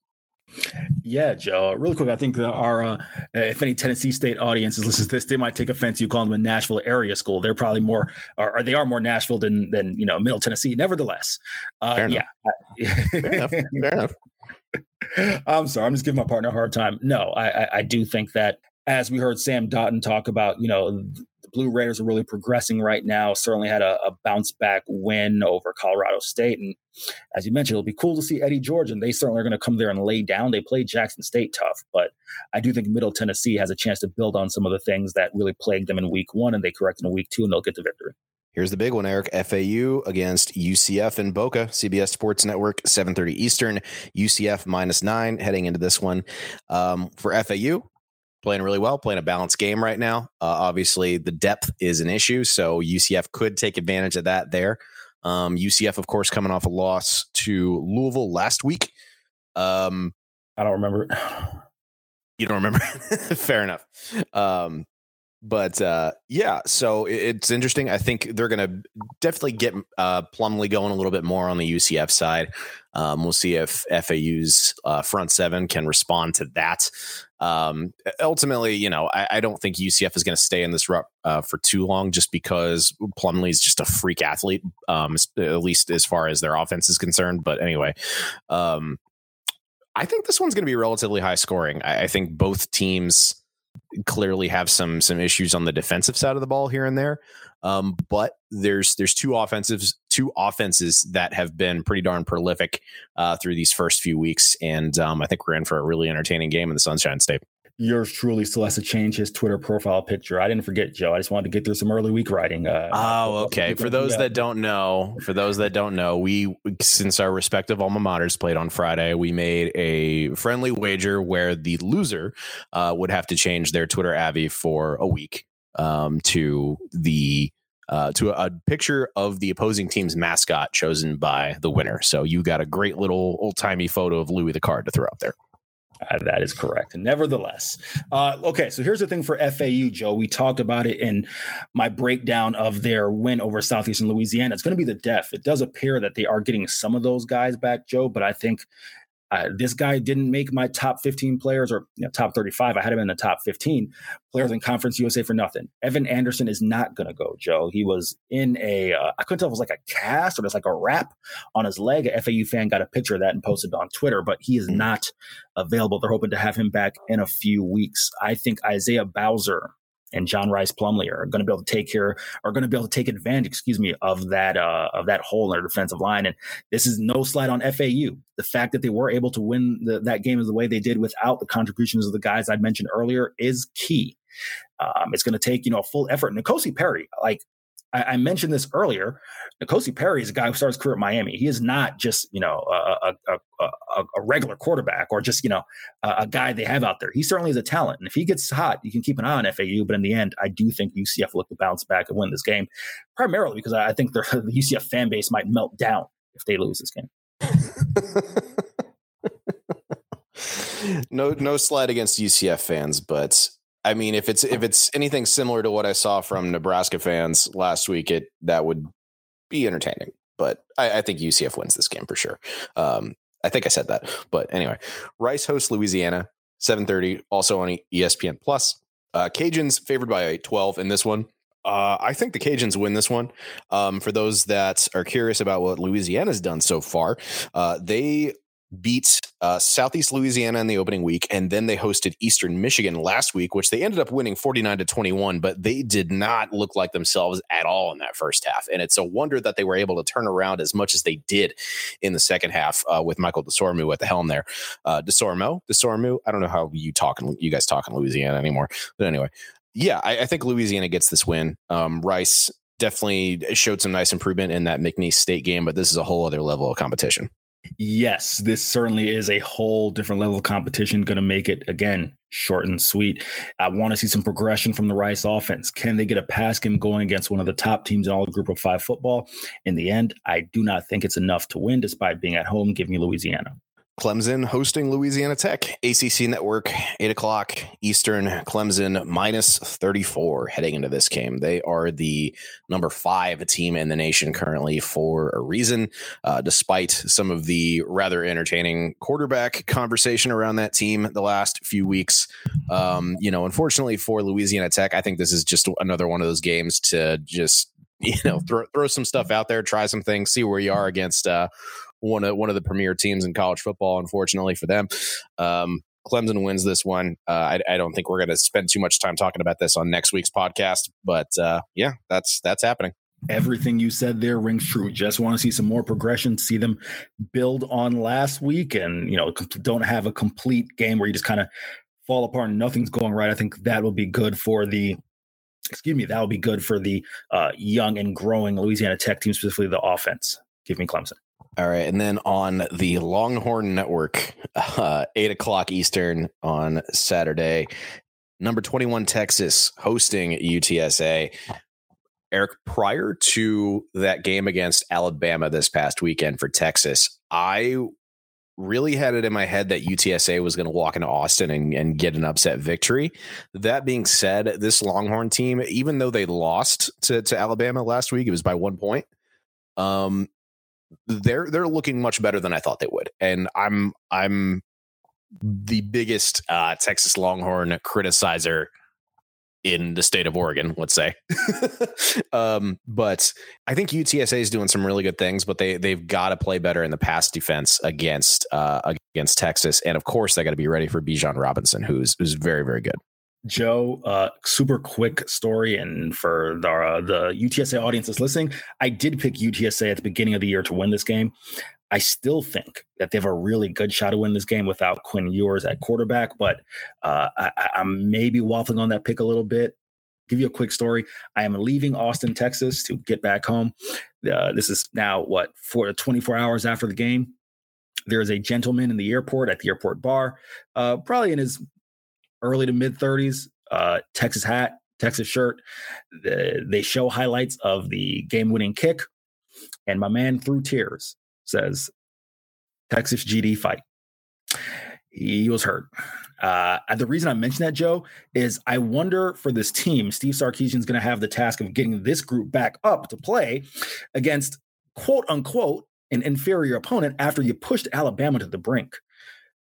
Yeah, Joe. Really quick, I think our uh, if any Tennessee State audiences listen to this, they might take offense. You call them a Nashville area school. They're probably more, or, they are more Nashville than than you know Middle Tennessee. Nevertheless, uh, yeah. Fair enough. Fair enough. I'm sorry. I'm just giving my partner a hard time. No, I, I, I do think that as we heard Sam Doughton talk about, you know, the Blue Raiders are really progressing right now. Certainly had a, a, bounce back win over Colorado State. And as you mentioned, it'll be cool to see Eddie George, and they certainly are going to come there and lay down. They played Jackson State tough, but I do think Middle Tennessee has a chance to build on some of the things that really plagued them in week one, and they correct in week two, and they'll get the victory. Here's the big one, Eric. FAU against UCF in Boca, CBS Sports Network, 7:30 Eastern. UCF minus nine heading into this one. Um, for FAU, playing really well, playing a balanced game right now. Uh, obviously, the depth is an issue, so UCF could take advantage of that there. Um, UCF, of course, coming off a loss to Louisville last week. Um, I don't remember. You don't remember? Fair enough. Um, but uh, yeah, so it's interesting. I think they're going to definitely get uh, Plumlee going a little bit more on the UCF side. Um, we'll see if FAU's uh, front seven can respond to that. Um, ultimately, you know, I, I, don't think UCF is going to stay in this rut uh, for too long, just because Plumlee is just a freak athlete, um, at least as far as their offense is concerned. But anyway, um, I think this one's going to be relatively high scoring. I, I think both teams clearly have some some issues on the defensive side of the ball here and there. Um, but there's there's two offensives two offenses that have been pretty darn prolific uh, through these first few weeks, and um, I think we're in for a really entertaining game in the Sunshine State yours truly still has to change his Twitter profile picture. I didn't forget, Joe. I just wanted to get through some early week writing. Uh, oh, okay. For those that don't know, for those that don't know, we since our respective alma maters played on Friday, we made a friendly wager where the loser uh, would have to change their Twitter Avi for a week. um, to the uh, to a, a, picture of the opposing team's mascot chosen by the winner. So you got a great little old timey photo of Louis the Card to throw up there. Uh, that is correct. Nevertheless, uh, okay. So here's the thing for FAU, Joe. We talked about it in my breakdown of their win over Southeastern Louisiana. It's going to be the def. It does appear that they are getting some of those guys back, Joe. But I think uh, this guy didn't make my top 15 players or you know, top 35. I had him in the top 15 players in Conference USA for nothing. Evan Anderson is not going to go, Joe. He was in a, uh, I couldn't tell if it was like a cast or just like a wrap on his leg. A FAU fan got a picture of that and posted on Twitter, but he is not available. They're hoping to have him back in a few weeks. I think Isaiah Bowser and John Rhys Plumlee are going to be able to take care, are going to be able to take advantage, excuse me, of that uh, of that hole in their defensive line. And this is no slide on FAU. The fact that they were able to win the, that game the way they did without the contributions of the guys I mentioned earlier is key. Um, it's going to take you know a full effort. N'Kosi Perry, like I, I, mentioned this earlier. N'Kosi Perry is a guy who starts career at Miami. He is not just you know a, a, a, a regular quarterback or just you know a, guy they have out there. He certainly is a talent, and if he gets hot, you can keep an eye on FAU. But in the end, I do think UCF will look to bounce back and win this game, primarily because I think the UCF fan base might melt down if they lose this game. no, no slide against UCF fans, but I mean, if it's if it's anything similar to what I saw from Nebraska fans last week, it that would be entertaining. But I, I think UCF wins this game for sure. Um, I think I said that. But anyway, Rice hosts Louisiana, 7:30, also on ESPN Plus. Uh, Cajuns favored by 12 in this one. Uh, I think the Cajuns win this one. Um, for those that are curious about what Louisiana's done so far, uh, they beat uh, Southeast Louisiana in the opening week, and then they hosted Eastern Michigan last week, which they ended up winning 49 to 21, but they did not look like themselves at all in that first half. And it's a wonder that they were able to turn around as much as they did in the second half uh, with Michael Desormeaux at the helm there. Uh, Desormeaux, I don't know how you talk, you guys talk in Louisiana anymore, but anyway. Yeah, I, I think Louisiana gets this win. Um, Rice definitely showed some nice improvement in that McNeese State game, but this is a whole other level of competition. Yes, this certainly is a whole different level of competition. Going to make it again short and sweet. I want to see some progression from the Rice offense. Can they get a pass game going against one of the top teams in all the Group of Five football? In the end, I do not think it's enough to win, despite being at home. giving Louisiana. Clemson hosting Louisiana Tech, ACC Network, 8 o'clock Eastern. Clemson minus 34 heading into this game. They are the number five team in the nation currently for a reason, uh, despite some of the rather entertaining quarterback conversation around that team the last few weeks. Um, you know, unfortunately for Louisiana Tech, I think this is just another one of those games to just you know throw throw some stuff out there, try some things, see where you are against uh, one of one of the premier teams in college football. Unfortunately for them, um, Clemson wins this one. Uh, I, I, don't think we're going to spend too much time talking about this on next week's podcast, but uh, yeah, that's that's happening. Everything you said there rings true. Just want to see some more progression, see them build on last week, and you know, don't have a complete game where you just kind of fall apart and nothing's going right. I think that will be good for the excuse me, that will be good for the uh, young and growing Louisiana Tech team, specifically the offense. Give me Clemson. All right, and then on the Longhorn Network, uh, eight o'clock Eastern on Saturday, number twenty-one Texas hosting UTSA. Eric, prior to that game against Alabama this past weekend for Texas, I really had it in my head that UTSA was going to walk into Austin and, and, get an upset victory. That being said, this Longhorn team, even though they lost to, to Alabama last week, it was by one point. Um, they're they're looking much better than I thought they would, and I'm I'm the biggest uh, Texas Longhorn criticizer in the state of Oregon, let's say. um, but I think UTSA is doing some really good things, but they they've got to play better in the pass defense against uh, against Texas, and of course they got to be ready for Bijan Robinson, who's who's very very good. Joe, uh, super quick story, and for the, uh, the UTSA audience that's listening, I did pick UTSA at the beginning of the year to win this game. I still think that they have a really good shot to win this game without Quinn Ewers at quarterback, but uh, I, I'm maybe waffling on that pick a little bit. Give you a quick story. I am leaving Austin, Texas to get back home. Uh, this is now what for 24 hours after the game. There is a gentleman in the airport at the airport bar, uh, probably in his early to mid 30s, uh, Texas hat, Texas shirt. The, they show highlights of the game winning kick. And my man, through tears, says, Texas GD fight. He was hurt. Uh, the reason I mention that, Joe, is I wonder for this team, Steve Sarkisian is going to have the task of getting this group back up to play against quote unquote an inferior opponent after you pushed Alabama to the brink.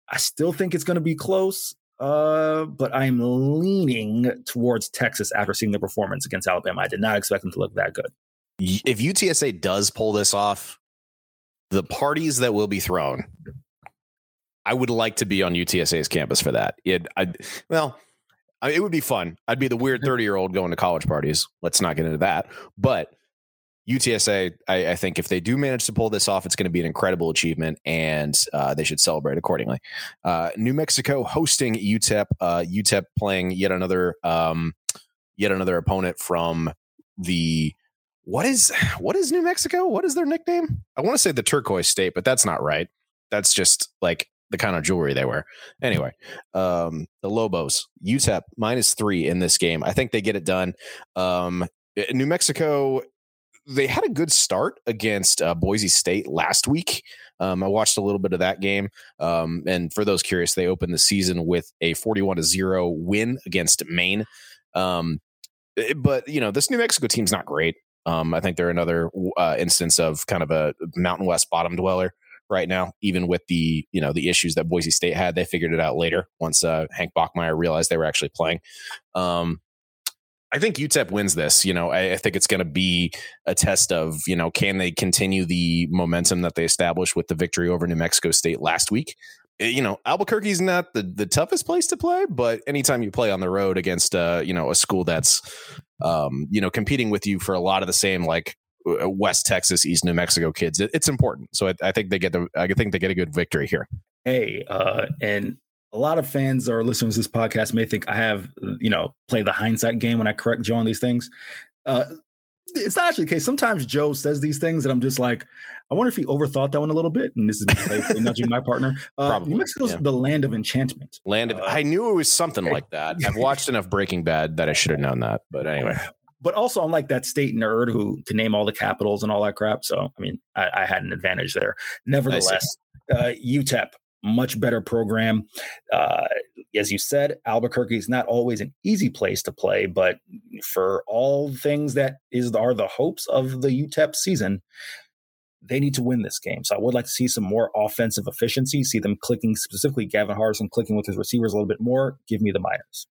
I still think it's going to be close, uh, but I'm leaning towards Texas after seeing the performance against Alabama. I did not expect them to look that good. If UTSA does pull this off, the parties that will be thrown I would like to be on UTSA's campus for that. It, I, well, I, it would be fun. I'd be the weird thirty year old going to college parties. Let's not get into that. But UTSA, I, I, think if they do manage to pull this off, it's going to be an incredible achievement, and uh, they should celebrate accordingly. Uh, New Mexico hosting UTEP. Uh, UTEP playing yet another, um, yet another opponent from the what is what is New Mexico? What is their nickname? I want to say the Turquoise State, but that's not right. That's just like the kind of jewelry they wear. Anyway, um, the Lobos, UTEP minus three in this game. I think they get it done. Um, eh, New Mexico, they had a good start against uh, Boise State last week. Um, I watched a little bit of that game. Um, and for those curious, they opened the season with a 41 to 0 win against Maine. Um, eh, but, you know, this New Mexico team's not great. Um, I think they're another uh, instance of kind of a Mountain West bottom dweller right now, even with the you know the issues that Boise State had. They figured it out later once uh, Hank Bachmeier realized they were actually playing. Um, I think UTEP wins this. You know, I, I think it's going to be a test of you know can they continue the momentum that they established with the victory over New Mexico State last week. Eh, you know, Albuquerque's not the the toughest place to play, but anytime you play on the road against uh, you know a school that's um, you know competing with you for a lot of the same like uh, West Texas, East New Mexico kids. It, it's important. So I, I, think they get the I think they get a good victory here. Hey, uh, and a lot of fans or listeners to this podcast may think I have you know play the hindsight game when I correct Joe on these things. Uh, it's not actually the case. Sometimes Joe says these things and I'm just like, I wonder if he overthought that one a little bit. And this is nudging my partner. Uh, Probably. New Mexico's yeah. the land of enchantment. Land of, uh, I knew it was something like that. I've watched enough Breaking Bad that I should have known that. But anyway but also I'm like that state nerd who can name all the capitals and all that crap. So I mean, I, I had an advantage there. Nevertheless, uh, UTEP much better program. Uh, as you said, Albuquerque is not always an easy place to play, but for all things that is are the hopes of the UTEP season, they need to win this game. So I would like to see some more offensive efficiency, see them clicking specifically Gavin Hardison clicking with his receivers a little bit more. Give me the Miners.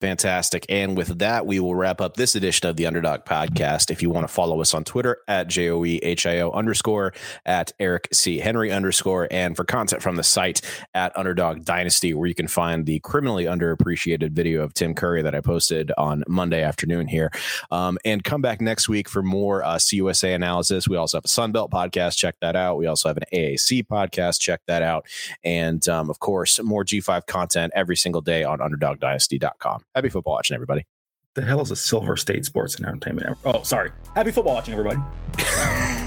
Fantastic. And with that, we will wrap up this edition of the Underdog Podcast. If you want to follow us on Twitter at JOEHIO underscore, at Eric C. Henry underscore, and for content from the site at Underdog Dynasty, where you can find the criminally underappreciated video of Tim Curry that I posted on Monday afternoon here. Um, and come back next week for more uh, CUSA analysis. We also have a Sunbelt podcast. Check that out. We also have an AAC podcast. Check that out. And um, of course, more G5 content every single day on UnderdogDynasty.com. Happy football watching, everybody. The hell is a Silver State Sports and Entertainment? Oh, sorry. Happy football watching, everybody.